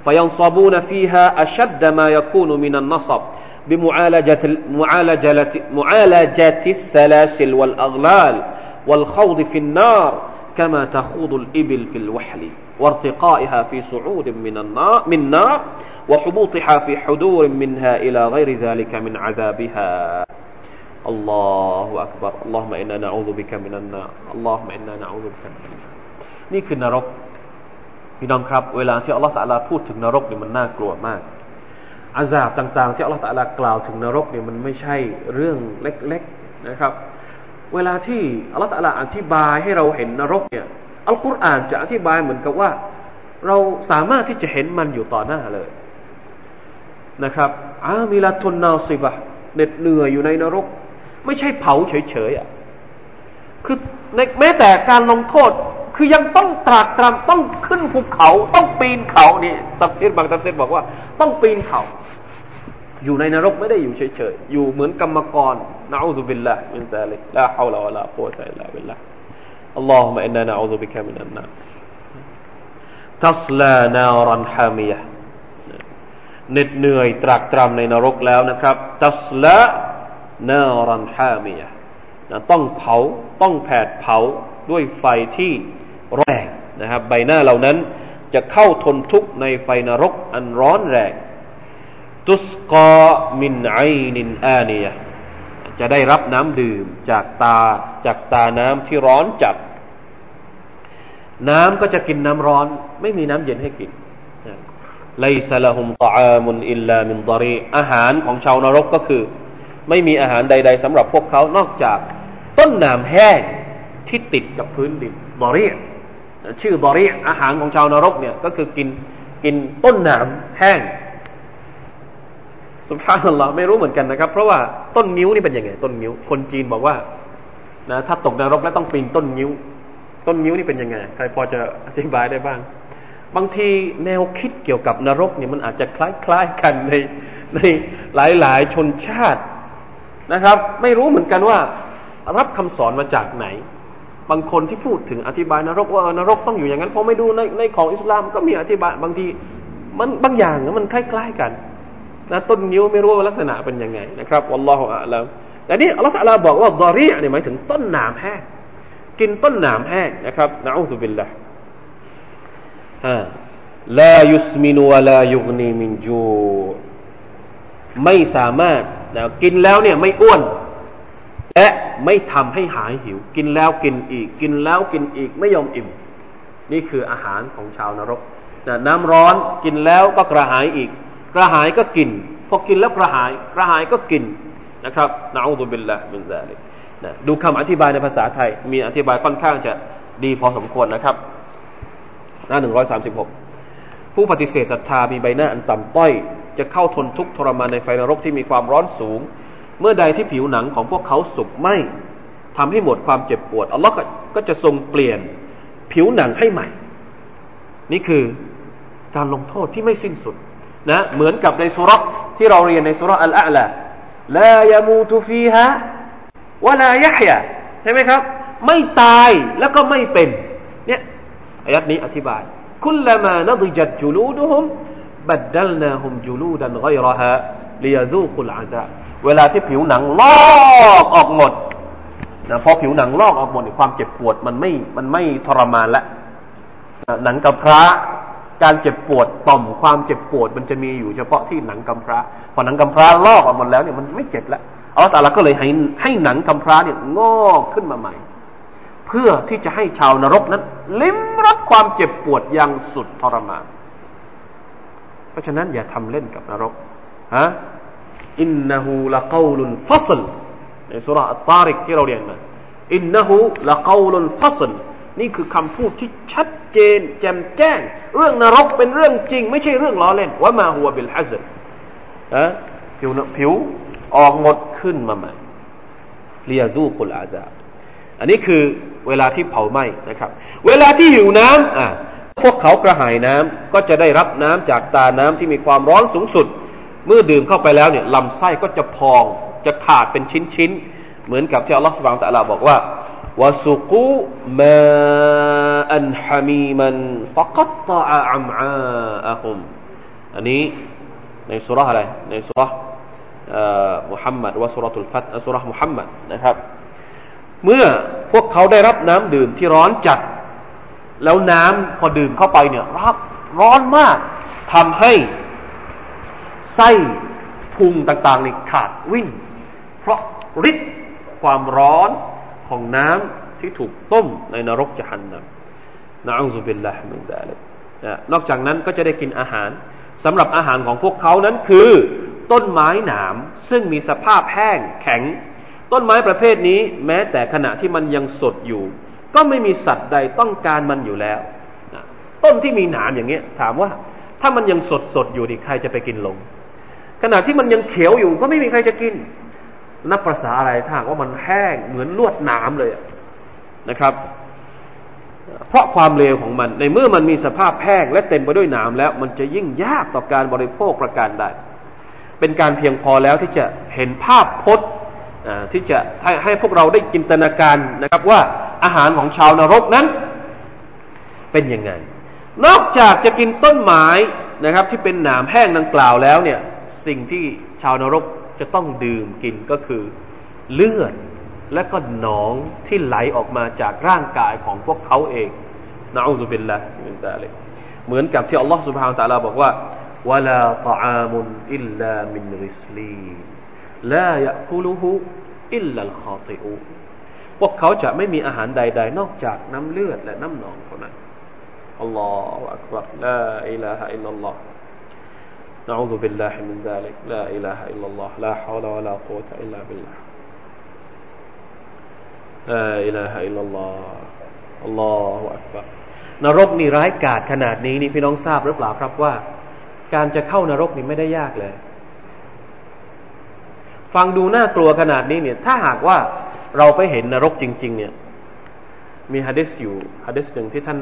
[SPEAKER 1] فينصبون فيها أشد ما يكون من النصب بمعالجة معالجة معالجة السلاسل والأغلال والخوض في النار كما تخوض الإبل في الوحل وارتقائها في صعود من النار من نار وحبوطها في حدور منها إلى غير ذلك من عذابها الله أكبر اللهم إنا نعوذ بك من النار اللهم إنا نعوذ بك من النار นี่คือนรกพี่น้องครับเวลาที่อัลลอฮฺตะลาพูดถึงนรกเนี่ยมันน่ากลัวมากอาซาบต่างๆที่อัลลอฮฺตะลากล่าวถึงนรกเนี่ยมันไม่ใช่เรื่องเล็กๆนะครับเวลาที่อัลลอฮฺตะลาอธิบายให้เราเห็นนรกเนี่ย อัลกุรอานจะอธิบายเหมือนกับว่า เราสามารถที่จะเห็นมันอยู่ต่อหน้าเลยนะครับعاملة ناصبةเหน็ดเหนื่อยอยู่ในนรก ไม่ใช่เผาเฉยๆอะคือในแม้แต่การลงโทษคือยังต้องตรากตรำต้องขึ้นภูเขา ต้องปีนเขานี่ตัฟซีรบางตัฟซีรบอกว่า ต้องปีนเขา อยู่ในนรกไม่ได้อยู่เฉยๆอยู่เหมือนกรรมกรنعوذ بالله من ذلك لا حول ولا قوة إلا بالله اللهم إنا نعوذ بك من النارทัสลานารันฮามียะเหน็ดเหนื่อยตรากตรำในนรกแล้วนะครับตัสละนารันฮามียะนะต้องเผาต้องแผดเผาด้วยไฟที่แรงนะครับใบหน้าเหล่านั้นจะเข้าทนทุกข์ในไฟนรกอันร้อนแรงตุสกอมินไอนินอานียะ จะได้รับน้ำดื่มจากตาจากตาน้ำที่ร้อนจัด น้ำก็จะกินน้ำร้อน ไม่มีน้ำเย็นให้กินไลซาลาฮุมตอามุนอิลลามินดารีอาหารของชาวนรกก็คือ ไม่มีอาหารใด ๆสำหรับพวกเขานอกจากต้นน้ำแห้งที่ติดกับพื้นดินดอรีชื่อดอรีอาหารของชาวนรกเนี่ยก็คือกินกินต้นน้ำแห้ง สุภาพนัลลอฮ์ไม่รู้เหมือนกันนะครับ เพราะว่าต้นนิ้วนี่เป็นยังไง ต้นนิ้ว คนจีนบอกว่านะถ้าตกนรกแล้วต้องปีนต้นนิ้ว ต้นนิ้วนี่เป็นยังไง ใครพอจะอธิบายได้บ้าง บางทีแนวคิดเกี่ยวกับนรกเนี่ยมันอาจจะคล้ายๆกันในในหลายๆชนชาตินะครับ ไม่รู้เหมือนกันว่า รับคำสอนมาจากไหน บางคนที่พูดถึงอธิบายนรกว่านรกต้องอยู่อย่างนั้นพอไม่ดูในในของอิสลามก็มีอธิบายบางทีมันบางอย่างมันคล้าย ๆ กัน นะต้นนิ้วไม่รู้ว่าลักษณะเป็นยังไงนะครับวัลลอฮฺอะลัมแต่นี่อัลลอฮฺบอกว่าดอรีเนี่ยหมายถึงต้นหนามแห้งกินต้นหนามแห้งนะครับนะอูซุบิลละฮะลายุสมินวะลายุกนีมินจูไม่สามารถนะกินแล้วเนี่ยไม่อ้วนและไม่ทำให้หายหิว กินแล้วกินอีก กินแล้วกินอีกไม่ยอมอิ่ม นี่คืออาหารของชาวนรกนะน้ำร้อนกินแล้วก็กระหายอีก กระหายก็กิน พอกินแล้วกระหาย กระหายก็กินนะครับนะอูซุบิลละมินซาลิกนะดูคำอธิบายในภาษาไทย มีอธิบายค่อนข้างจะดีพอสมควรนะครับ หน้าหนึ่งร้อยสามสิบหกผู้ปฏิเสธศรัทธามีใบหน้าอันต่ำต้อย จะเข้าทนทุกข์ทรมานในไฟนรกที่มีความร้อนสูง เมื่อใดที่ผิวหนังของพวกเขาสุกไหมทำให้หมดความเจ็บปวดอัลลอฮ์ก็จะทรงเปลี่ยนผิวหนังให้ใหม่ นี่คือการลงโทษที่ไม่สิ้นสุด นะเหมือนกับในสุรที่เราเรียนในสุรอัลอาลาลายามูตุฟีฮะวะลายะฮยาใช่ไหมครับ ไม่ตายแล้วก็ไม่เป็นเนี่ยอายัดนี้อธิบาย คุลมานดิจัดจูลูดุฮุมบัดดัลนาฮุมจูลูดันไกรฮะลียซูกุลอาซาเวลาที่ผิวหนังลอกออกหมดนะพอผิวหนังลอกออกหมดความเจ็บปวดมันไม่มันไม่ทรมานแล้วหนังกำพร้า การเจ็บปวดต่อมความเจ็บปวดมันจะมีอยู่เฉพาะที่หนังกำพร้าพอหนังกำพร้าลอกออกหมดแล้วเนี่ยมันไม่เจ็บแล้วอัลลอฮฺตาลาก็เลยให้ให้หนังกำพร้าเนี่ยงอกขึ้นมาใหม่ เพื่อที่จะให้ชาวนรกนั้น ลิ้มรสความเจ็บปวดอย่างสุดทรมานเพราะฉะนั้นอย่าทำเล่นกับนรกฮะอินนหูละกาวลุนฟัสลในสุราอัตตาริกที่เราเรียนมาอินนหูละกาวลุนฟัสล นี่คือคำพูดที่ชัดเจน แจ่มแจ้ง เรื่องนรกเป็นเรื่องจริง ไม่ใช่เรื่องล้อเล่นว่ามาหัวบิลฮัซนนะผิวผิวออกงดขึ้นมาใหม่เรียดูกุลอาจาอันนี้คือเวลาที่เผาไหม้นะครับ เวลาที่หิวน้ำอะพวกเขากระหายน้ำก็จะได้รับน้ำจากตาน้ำที่มีความร้อนสูงสุด เมื่อดื่มเข้าไปแล้วเนี่ยลำไส้ก็จะพองจะขาดเป็นชิ้นๆ เหมือนกับที่อัลลอฮฺสุบานตะลาบอกว่า วาสุกูมาอันฮามีมันฟักตะอัมอาอะฮุมอันนี้ในสุราอะไรในสุรามุฮัมมัดวะสุรตุลฟัตสุรามุฮัมมัดนะครับ เมื่อพวกเขาได้รับน้ำดื่มที่ร้อนจัด แล้วน้ำพอดื่มเข้าไปเนี่ยรับร้อนมากทำให้ไส้พุงต่างๆนี่ขาดวิ่งเพราะฤทธิ์ความร้อน ของน้ำที่ถูกต้มในนรกจะหันนำนะอัลลอฮฺบิลลาฮิมินดาลิกนอกจากนั้นก็จะได้กินอาหารสำหรับอาหารของพวกเขานั้นคือ ต้นไม้หนามซึ่งมีสภาพแห้งแข็ง ต้นไม้ประเภทนี้ แม้แต่ขณะที่มันยังสดอยู่ ก็ไม่มีสัตว์ใดต้องการมันอยู่แล้วต้นที่มีหนามอย่างเงี้ย ถามว่า ถ้ามันยังสดสดอยู่ดิใครจะไปกินลง ขณะที่มันยังเขียวอยู่ก็ไม่มีใครจะกิน นับประษาอะไรถ้าว่ามันแห้งเหมือนลวดหนามเลยนะครับ เพราะความเลวของมัน ในเมื่อมันมีสภาพแห้งและเต็มไปด้วยหนามแล้ว มันจะยิ่งยากต่อการบริโภคประการใดเป็นการเพียงพอแล้วที่จะเห็นภาพพจน์ที่จะให้ให้พวกเราได้จินตนาการนะครับว่าอาหารของชาวนรกนั้น เป็นยังไง นอกจากจะกินต้นไม้นะครับ ที่เป็นหนามแห้งดังกล่าวแล้วเนี่ย สิ่งที่ชาวนรก จะต้องดื่มกินก็คือเลือดและก็หนองที่ไหลออกมาจากร่างกายของพวกเขาเองนะอูซุบิลละมินตาเลยเหมือนกับที่อัลลอฮฺสุบฮานตะลาบอกว่าวะลาตอามอิลลามินริสลีลายะคุลุฮุอิลลัลคาติอูพวกเขาจะไม่มีอาหารใด ๆ นอกจากน้ำเลือดและน้ำหนองเท่านั้นอัลลอฮฺอักบัรลาอิลาฮะอิลลัลลอฮ نعوذ بالله من ذلك لا إله إلا الله لا حول ولا قوة إلا بالله لا إله إلا الله الله أكبر นรกนี่ร้ายกาจขนาดนี้นี่พี่น้องทราบหรือเปล่าครับว่า การจะเข้านรกนี่ไม่ได้ยากเลย ฟังดูน่ากลัวขนาดนี้เนี่ย ถ้าหากว่าเราไปเห็นนรกจริง ๆ เนี่ยมีฮะดิษอยู่ฮะดิษหนึ่งที่ท่าน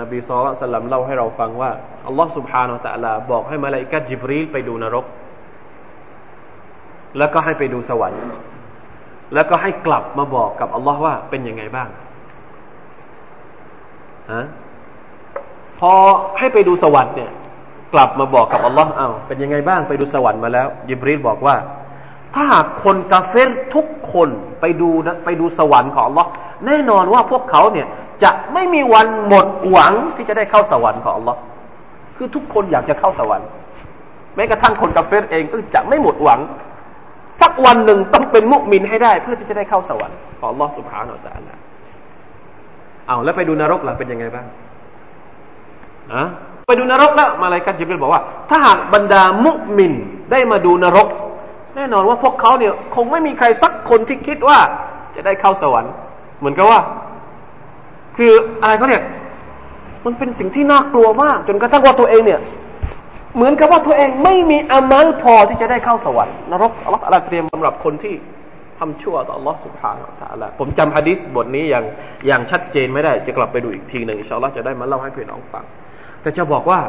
[SPEAKER 1] นบีซอลสลัมเล่าให้เราฟังว่าอัลลอฮ์ سبحانه และ تعالى บอกให้มาลาอิกัดจิบรีลไปดูนรก แล้วก็ให้ไปดูสวรรค์ แล้วก็ให้กลับมาบอกกับอัลลอฮ์ว่าเป็นยังไงบ้างฮะพอให้ไปดูสวรรค์เนี่ย กลับมาบอกกับอัลลอฮ์อ้าวเป็นยังไงบ้าง ไปดูสวรรค์มาแล้วยิบรีลบอกว่า ถ้าหากคนกาเฟรทุกคนไปดูไปดูสวรรค์ของอัลลอฮ์แน่นอนว่าพวกเขาเนี่ย จะไม่มีวันหมดหวังที่จะได้เข้าสวรรค์ของอัลลอฮ์คือทุกคนอยากจะเข้าสวรรค์ แม้กระทั่งคนกาเฟรเองก็จะไม่หมดหวัง สักวันหนึ่งต้องเป็นมุมินให้ได้ เพื่อที่จะได้เข้าสวรรค์ของอัลลอฮ์สุบฮานาอัลลอฮ์เอาแล้วไปดูนรกล่ะเป็นยังไงบ้างอะไปดูนรกแล้วมาเลยกันจิบริลบอกว่า ถ้าหากบรรดามุมินได้มาดูนรก แน่นอนว่าพวกเขาเนี่ยคงไม่มีใครสักคนที่คิดว่าจะได้เข้าสวรรค์ เหมือนกับว่า คืออะไรเขาเนี่ยมันเป็นสิ่งที่น่ากลัวมาก จนกระทั่งว่าตัวเองเนี่ย เหมือนกับว่าตัวเองไม่มีอามัลพอที่จะได้เข้าสวรรค์นรกอัลลอฮฺเตรียมสำหรับคนที่ทำชั่วต่อ Allah سبحانه และ تعالى ผมจำฮะดิษบทนี้อย่างอย่างชัดเจนไม่ได้ จะกลับไปดูอีกทีหนึ่งอินชาอัลลอฮ์จะได้มาเล่าให้พี่น้องฟัง แต่จะบอกว่า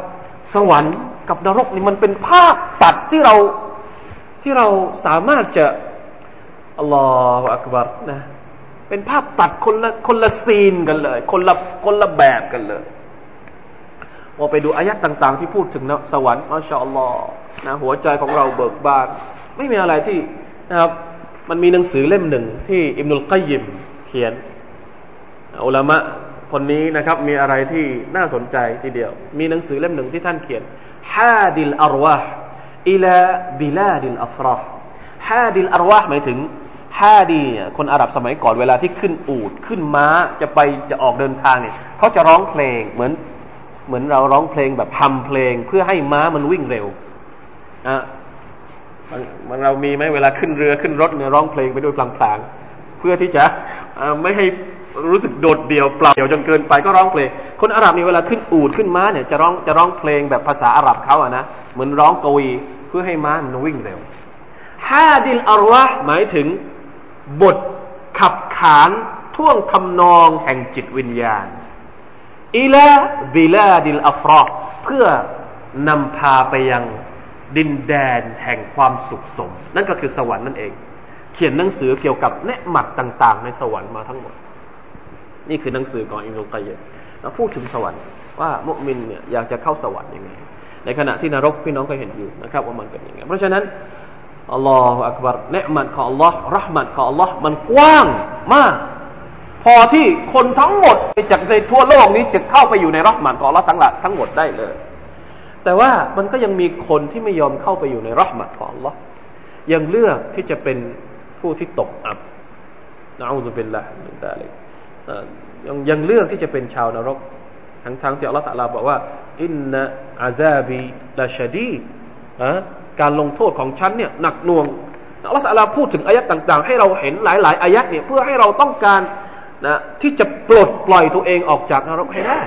[SPEAKER 1] สวรรค์กับนรกนี่มันเป็นภาพตัดที่เราที่เราสามารถจะอัลลอฮฺอักบัรนะ เป็นภาพตัดคนละคนละซีนกันเลย คนละคนละแบบกันเลยพอไปดูอายัดต่าง ๆ ที่พูดถึงนะสวรรค์มาชาอัลลอฮ์นะหัวใจของเราเบิกบาน ไม่มีอะไรที่นะครับมันมีหนังสือเล่มหนึ่งที่อิบนุลกัยยิมเขียนอุลามะคนนี้นะครับ มีอะไรที่น่าสนใจทีเดียว มีหนังสือเล่มหนึ่งที่ท่านเขียนحادي الأرواح إلى بلاد الأفراح حادي الأرواح หมายถึง حاديคนอาหรับสมัยก่อนเวลาที่ขึ้นอูดขึ้นม้าจะไปจะออกเดินทางเนี่ยเขาจะร้องเพลงเหมือนเหมือนเราร้องเพลงแบบทำเพลงเพื่อให้ม้ามันวิ่งเร็วอะมันเรามีไหมเวลาขึ้นเรือขึ้นรถเนี่ยร้องเพลงไปด้วยพลางๆเพื่อที่จะไม่ให้รู้สึกโดดเดี่ยวเปล่าเดี่ยวจนเกินไปก็ร้องเพลง คนอาหรับนี่เวลาขึ้นอูดขึ้นม้าเนี่ยจะร้องจะร้องเพลงแบบภาษาอาหรับเขาอะนะเหมือนร้องกวีเพื่อให้ม้ามันวิ่งเร็วฮาดิลอารวะหมายถึง บทขับขานท่วงทำนองแห่งจิตวิญญาณإلى بلاد الأفراحเพื่อนำพาไปยังดินแดนแห่งความสุขสม นั่นก็คือสวรรค์นั่นเอง เขียนหนังสือเกี่ยวกับเนี๊ยะมัตต่าง ๆ ในสวรรค์มาทั้งหมด นี่คือหนังสือของอิบนุลกัยยิมเราพูดถึงสวรรค์ว่ามุมินเนี่ยอยากจะเข้าสวรรค์ยังไงในขณะที่นรกพี่น้องก็เห็นอยู่นะครับว่ามันเป็นยังไงเพราะฉะนั้น อัลลอฮฺอักบารเนืมัดของอัลลอฮ์รหมัดของอัลลอฮ์มันกว้างมาก พอที่คนทั้งหมดจากในทั่วโลกนี้จะเข้าไปอยู่ในรหมัดของอัลลอฮ์ทั้งหลายทั้งหมดได้เลย แต่ว่ามันก็ยังมีคนที่ไม่ยอมเข้าไปอยู่ในรหมัดของ Allah ยังเลือกที่จะเป็นผู้ที่ตกอับนะอูซุบิลละมินตาลิยังยังเลือกที่จะเป็นชาวนรก ทั้งทั้งที่อัลลอฮฺตะลาบอกว่าอินนะอาซาบีลาชดี การลงโทษของฉันเนี่ยหนักหน่วงอัลลอฮฺตะลาพูดถึงอายัดต่างๆ ให้เราเห็นหลาย ๆอายัดเนี่ยเพื่อให้เราต้องการนะที่จะปลดปล่อยตัวเองออกจากนรกให้ได้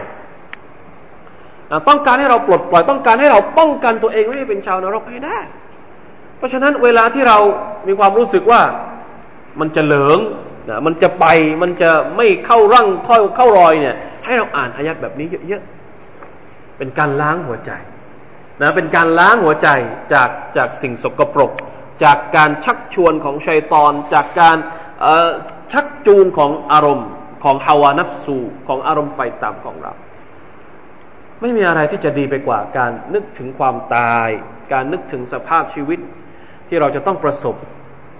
[SPEAKER 1] ต้องการให้เราปลดปล่อยต้องการให้เราป้องกันตัวเองไม่ให้เป็นชาวนรกให้ได้ เพราะฉะนั้นเวลาที่เรามีความรู้สึกว่ามันจะเหลืองนะมันจะไปมันจะไม่เข้าร่างเข้าเข้ารอยเนี่ยให้เราอ่านอายัดแบบนี้เยอะๆเป็นการล้างหัวใจ นะเป็นการล้างหัวใจจากจากสิ่งสกปรก จากการชักชวนของชัยตอน จากการชักจูงของอารมณ์ของฮาวานัฟสูของอารมณ์ไฟตามของเรา ไม่มีอะไรที่จะดีไปกว่าการนึกถึงความตาย การนึกถึงสภาพชีวิตที่เราจะต้องประสบ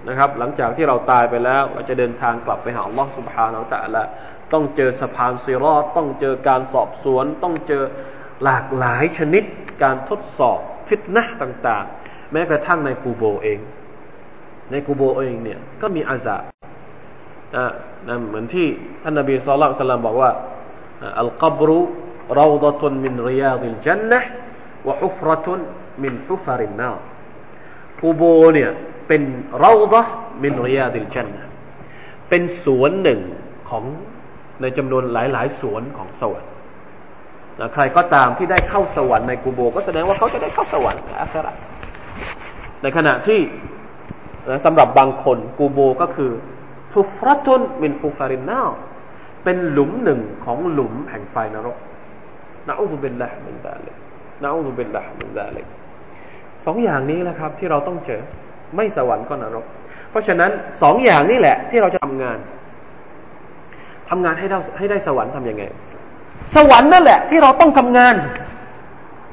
[SPEAKER 1] นะครับ หลังจากที่เราตายไปแล้วเราจะเดินทางกลับไปหาล่องสุบฮานาอัลตะละต้องเจอสะพานซีรอต้องเจอการสอบสวน ต้องเจอ หลากหลายชนิดการทดสอบฟิตนะต่าง ๆ แม้กระทั่งในกูโบเอง ในกูโบเองเนี่ยก็มีอาซานะเหมือนที่ท่านนบีสุลต่านบอกว่าอัลกับรุราดตุนมินริยาดิลจันนะวะฮุฟรตุนมินฮุฟารินนากูโบเนี่ยเป็นเราดะมินริยาดิลจันนะเป็นสวนหนึ่งของในจำนวนหลาย ๆ สวนของสวรรค์ นะใครก็ตามที่ได้เข้าสวรรค์ในกูโบ ก็แสดงว่าเขาจะได้เข้าสวรรค์ในอัคราในขณะที่สำหรับบางคนกูโบก็คือฮุฟรตุนมินฮุฟารินนาเป็นหลุมหนึ่งของหลุมแห่งไฟนรกนะอูซุบิลละมินซาลิกนะอูซุบิลละมินซาลิกสองอย่างนี้แหละครับ ที่เราต้องเจอไม่สวรรค์ก็นรก เพราะฉะนั้นสองอย่างนี้แหละ ที่เราจะทำงานทำงานให้ได้ให้ได้สวรรค์ทํำยังไง สวรรค์นั่นแหละ ที่เราต้องทำงาน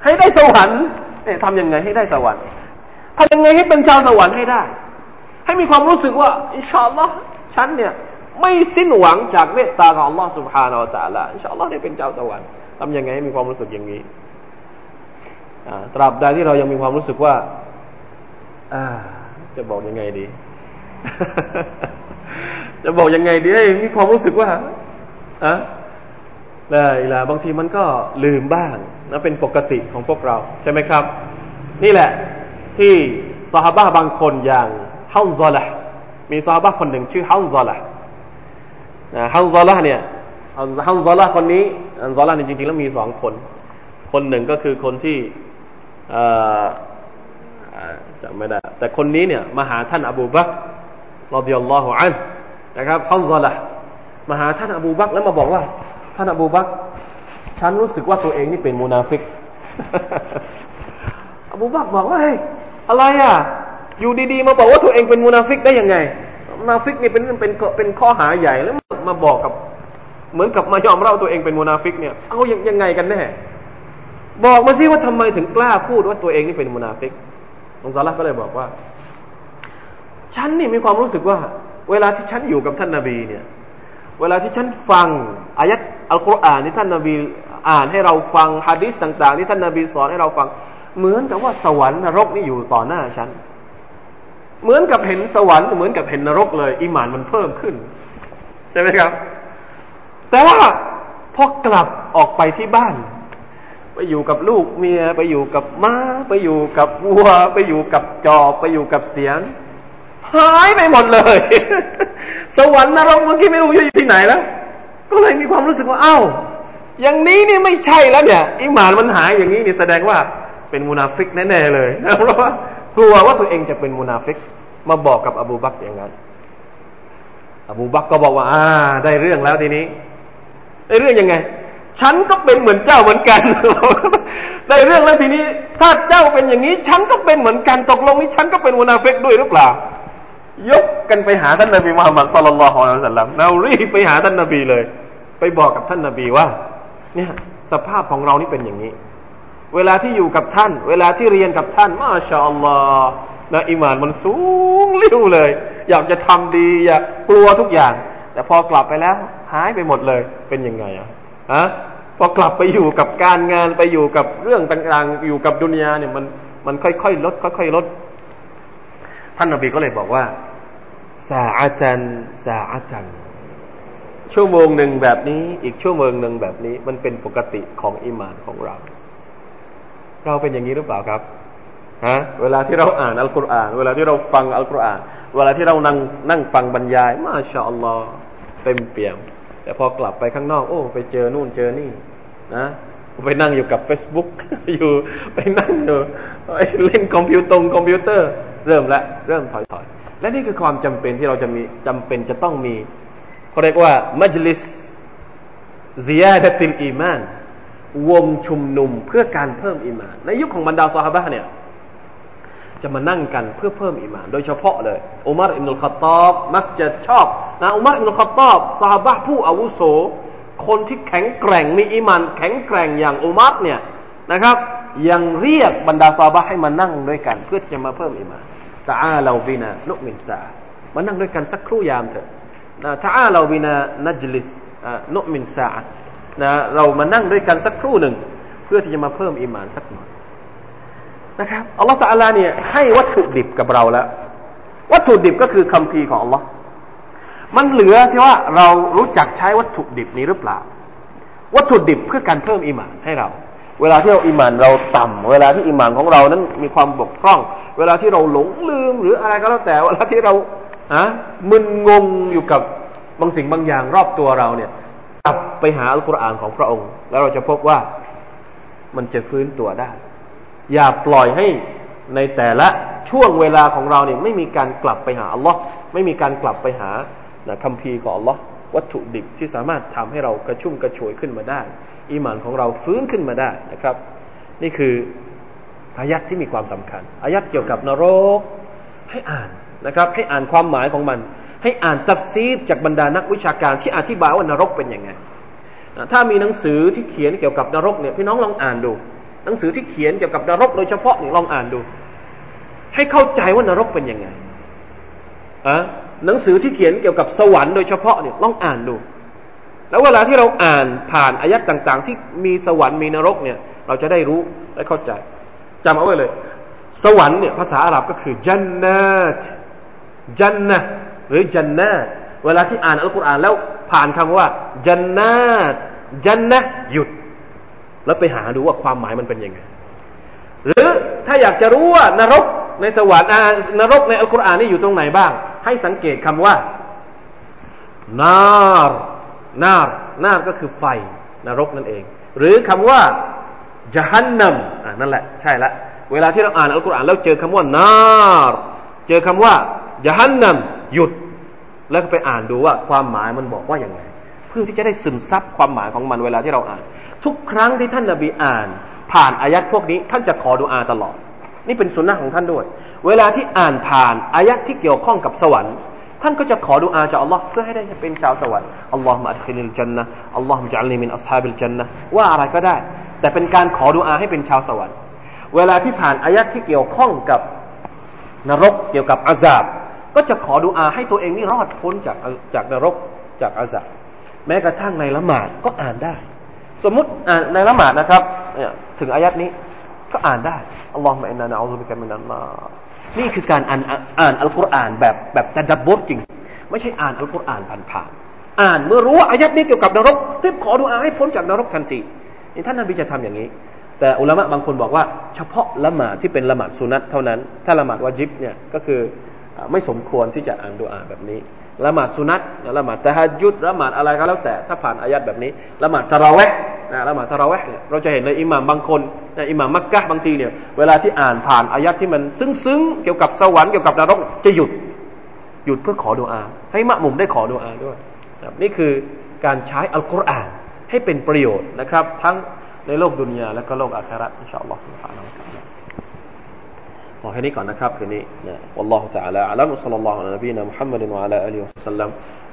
[SPEAKER 1] ให้ได้สวรรค์เนี่ยทำยังไงให้ได้สวรรค์ทำยังไงให้เป็นชาวสวรรค์ให้ได้ ให้มีความรู้สึกว่าอินชาอัลลอฮ์ฉันเนี่ยไม่สิ้นหวังจากเมตตาของ Allah سبحانه และ تعالى อินชาอัลลอฮ์ได้เป็นเจ้าสวรรค์ทำยังไงให้มีความรู้สึกอย่างนี้ตราบใดที่เรายังมีความรู้สึกว่าจะบอกยังไงดี จะบอกยังไงดีให้มีความรู้สึกว่าอะ ได้ละบางทีมันก็ลืมบ้างนะเป็นปกติของพวกเราใช่ไหมครับ นี่แหละที่สหบ้าบางคนอย่างฮาซอละมีซาบะคนหนึ่งชื่อฮันซอละนะฮันซอละเนี่ยฮันซอละคนนี้ฮันซอละนี่จริงๆแล้วมีสองคน คนหนึ่งก็คือคนที่จำไม่ได้ แต่คนนี้เนี่ยมาหาท่านอบูบักرضي الله عنهนะครับฮันซอละมาหาท่านอบูบักแล้วมาบอกว่า ท่านอบูบักฉันรู้สึกว่าตัวเองนี่เป็นมูนาฟิก อบูบักบอกว่าเฮ้ยอะไรอะ อยู่ดีๆ มาบอกว่าตัวเองเป็นมุนาฟิกได้ยังไงมุนาฟิกนี่เป็นเป็นเป็นข้อหาใหญ่แล้วมาบอกกับ เหมือนกับมายอมรับตัวเองเป็นมุนาฟิกเนี่ย เอายังยังไงกันแน่ บอกมาสิว่าทำไมถึงกล้าพูดว่าตัวเองนี่เป็นมุนาฟิกฮันซอละก็เลยบอกว่า ฉันนี่มีความรู้สึกว่า เวลาที่ฉันอยู่กับท่านนาบีเนี่ย เวลาที่ฉันฟังอายัด อัลกุรอานที่ท่านนาบีอ่านให้เราฟังฮะดิษต่าง ๆ ที่ท่านนาบีสอนให้เราฟัง เหมือนกับว่าสวรรค์นรกนี่อยู่ต่อหน้าฉัน เหมือนกับเห็นสวรรค์เหมือนกับเห็นนรกเลยอิมานมันเพิ่มขึ้นใช่ไหมครับ แต่ว่าพอกลับออกไปที่บ้าน ไปอยู่กับลูกเมียไปอยู่กับม้า ไปอยู่กับวัว ไปอยู่กับจอบไปอยู่กับเสียงหายไปหมดเลย สวรรค์นรกเมื่อกี้ไม่รู้อยู่ที่ไหนแล้ว ก็เลยมีความรู้สึกว่าเอ้า อย่างนี้นี่ไม่ใช่แล้วเนี่ยอิมานมันหายอย่างนี้นี่แสดงว่าเป็นมุนาฟิกแน่ๆเลยเพราะว่ากลัวว่าตัวเองจะเป็นมุนาฟิก มาบอกกับอบูบักอย่างนั้น อบูบักก็บอกว่า อ่า ได้เรื่องแล้วทีนี้ได้เรื่องยังไง ฉันก็เป็นเหมือนเจ้าเหมือนกัน ได้เรื่องแล้วทีนี้ ถ้าเจ้าเป็นอย่างนี้ ฉันก็เป็นเหมือนกันตกลงนี้ฉันก็เป็นมุนาฟิกด้วยหรือเปล่ายกกันไปหาท่านนบีมุฮัมมัดصلى الله عليه وسلمเรารีบไปหาท่านนบีเลย ไปบอกกับท่านนบีว่า เนี่ยสภาพของเรานี่เป็นอย่างนี้ เวลาที่อยู่กับท่าน เวลาที่เรียนกับท่านมาชาอัลลอฮ์นะอิมานมันสูงลิ้วเลย อยากจะทำดีอยากกลัวทุกอย่าง แต่พอกลับไปแล้ว หายไปหมดเลยเป็นยังไงอะฮะพอกลับไปอยู่กับการงานไปอยู่กับเรื่องต่างๆ อยู่กับดุนยาเนี่ยมันมันค่อยๆลดค่อยๆลดท่านนบีก็เลยบอกว่าสาอาจันสาอาจัน ชั่วโมงหนึ่งแบบนี้ อีกชั่วโมงหนึ่งแบบนี้ มันเป็นปกติของอิมานของเรา เราเป็นอย่างนี้หรือเปล่าครับฮะเวลาที่เราอ่านอัลกุรอาน เวลาที่เราฟังอัลกุรอาน เวลาที่เรานั่งนั่งฟังบรรยาย มาชาอัลลอฮ์เต็มเปี่ยม แต่พอกลับไปข้างนอก โอ้ ไปเจอนู่นเจอนี่ นะไปนั่งอยู่กับ Facebook อยู่ไปนั่งอยู่เล่นคอมพิวตงคอมพิวเตอร์ เริ่มละเริ่มถอยถอยและนี่คือความจำเป็นที่เราจะมีจำเป็นจะต้องมี เขาเรียกว่ามัจลิสซิยาดติลอีมานวงชุมนุมเพื่อการเพิ่มอีมาน ในยุคของบรรดาซอฮาบะเนี่ยจะมานั่งกันเพื่อเพิ่มอีมาน โดยเฉพาะเลยอุมารอิบนุลขตอบ มักจะชอบนะอุมารอิบนุลขตอบซาฮาบะผู้อาวุโส คนที่แข็งแกร่งมีอีมาน แข็งแกร่งอย่างอุมารเนี่ยนะครับ ยังเรียกบรรดาซาบะให้มานั่งด้วยกัน เพื่อที่จะมาเพิ่มอีมานตาอาเราบินานุกมินซามานั่งด้วยกันสักครู่ยามเถอะ นะตาอาเราบินานัจลิสนุมินซานะเรามานั่งด้วยกันสักครู่หนึ่ง เพื่อที่จะมาเพิ่มอีมานสักหน่อยนะครับอัลลอฮฺตะอัลาเนี่ยให้วัตถุดิบกับเราแล้ว วัตถุดิบก็คือคำพีของอัลลอฮ์มันเหลือที่ว่าเรารู้จักใช้วัตถุดิบนี้หรือเปล่า วัตถุดิบเพื่อการเพิ่มอิมานให้เรา เวลาที่เราอิมานเราต่ำเวลาที่อิมานของเรานั้นมีความบกพร่อง เวลาที่เราหลงลืมหรืออะไรก็แล้วแต่ เวลาที่เรา อะมึนงงอยู่กับบางสิ่งบางอย่างรอบตัวเราเนี่ยกลับไปหาอัลกุรอานของพระองค์ แล้วเราจะพบว่ามันจะฟื้นตัวได้ อย่าปล่อยให้ในแต่ละช่วงเวลาของเราเนี่ยไม่มีการกลับไปหาอัลลอฮ์ไม่มีการกลับไปหาคำพีของอัลลอฮ์วัตถุดิบที่สามารถทำให้เรากระชุ่มกระชวยขึ้นมาได้อีหมานของเราฟื้นขึ้นมาได้นะครับ นี่คืออายัดที่มีความสำคัญอายัดเกี่ยวกับนรกให้อ่าน นะครับ ให้อ่านความหมายของมัน ให้อ่านตัฟซีรจากบรรดานักวิชาการที่อธิบายว่านรกเป็นยังไงถ้ามีหนังสือที่เขียนเกี่ยวกับนรกเนี่ยพี่น้องลองอ่านดู หนังสือที่เขียนเกี่ยวกับนรกโดยเฉพาะเนี่ยลองอ่านดู ให้เข้าใจว่านรกเป็นยังไงอะหนังสือที่เขียนเกี่ยวกับสวรรค์โดยเฉพาะเนี่ยลองอ่านดู แล้วเวลาที่เราอ่านผ่านอายัดต่าง ๆ ที่มีสวรรค์มีนรกเนี่ย เราจะได้รู้และเข้าใจจำเอาไว้เลย สวรรค์เนี่ยภาษาอาหรับก็คือจันนาต จันนะหรือจันนาเวลาที่อ่านอัลกุรอานแล้วผ่านคำว่าจันนาจันนะหยุด แล้วไปหาดูว่าความหมายมันเป็นยังไง หรือถ้าอยากจะรู้ว่านรกในสวรรค์นรกในอัลกุรอานนี่อยู่ตรงไหนบ้าง ให้สังเกตคำว่า นารนารนารก็คือไฟนรกนั่นเอง หรือคำว่าจฮันนัมนั่นแหละ ใช่ละ เวลาที่เราอ่านอัลกุรอานแล้วเจอคำว่านารเจอคำว่า จฮันนัมหยุด แล้วก็ไปอ่านดูว่าความหมายมันบอกว่าอย่างไง เพื่อที่จะได้ซึมซับความหมายของมันเวลาที่เราอ่าน ทุกครั้งที่ท่านนาบีอ่าน ผ่านอายัดพวกนี้ ท่านจะขอดุอาตลอด นี่เป็นสุนนะของท่านด้วย เวลาที่อ่านผ่านอายัดที่เกี่ยวข้องกับสวรรค์ท่านก็จะขอดุอาจากอัลลอฮ์เพื่อให้ได้เป็นชาวสวรรค์اللهم أدخلني الجنة اللهم اجعلني من أصحاب الجنةว่าอะไรก็ได้ แต่เป็นการขอดุอาให้เป็นชาวสวรรค์ เวลาที่ผ่านอายัดที่เกี่ยวข้องกับนรกเกี่ยวกับอาซาบ ก็จะขอดุอาให้ตัวเองนี่รอดพ้นจากจากนรกจากอาซาแม้กระทั่งในละหมาดก็อ่านได้ สมมติในละหมาดนะครับถึงอายัดนี้ก็อ่านได้อัลลอฮฺมะอินนานะอัลลอฮฺบิกัมินันมานี่คือการอ่านอ่านอัลกุรอานแบบแบบจะดับบทจริง ไม่ใช่อ่านอัลกุรอานผ่านๆอ่านเมื่อรู้ว่าอายัดนี้เกี่ยวกับนรกรีบขอดูอาให้พ้นจากนรกทันทีนี่ท่านนบีจะทำอย่างนี้ แต่อุลามะบางคนบอกว่า เฉพาะละหมาดที่เป็นละหมาดสุนัตเท่านั้น ถ้าละหมาดวาจิบเนี่ยก็คือ ไม่สมควรที่จะอ่านดูอาแบบนี้ละหมาดสุนัตละหมาดตะฮัจุดละหมาดอะไรก็แล้วแต่ถ้าผ่านอายัดแบบนี้ละหมาดตะราเวะนะละหมาดตะราเวะเนี่ยเราจะเห็นในอิหม่ามบางคนนะอิหม่ามมักกะบางทีเนี่ยเวลาที่อ่านผ่านอายัดที่มันซึ้งๆเกี่ยวกับสวรรค์เกี่ยวกับนรกจะหยุดหยุดเพื่อขอดุอา ให้มะมุมได้ขอดุอาด้วยนะนี่คือการใช้อัลกุรอานให้เป็นประโยชน์นะครับ ทั้งในโลกดุนยาและก็โลกอาคราอินชาอัลลอฮฺสุบฮาน ขอแค่นี้ก่อนนะครับคืนนี้นะวัลลอฮุตะอาลาอัลลอฮุซัลลัลลอฮุอะลัยฮิบินะมุฮัมมัดวะอะลาอาลีฮิวะซัลลัม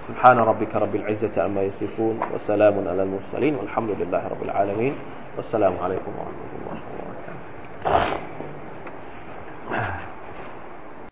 [SPEAKER 1] سبحان ربك رب العزة عما يصفون وسلام على المرسلين والحمد لله رب العالمين والسلام عليكم ورحمة الله وبركاته.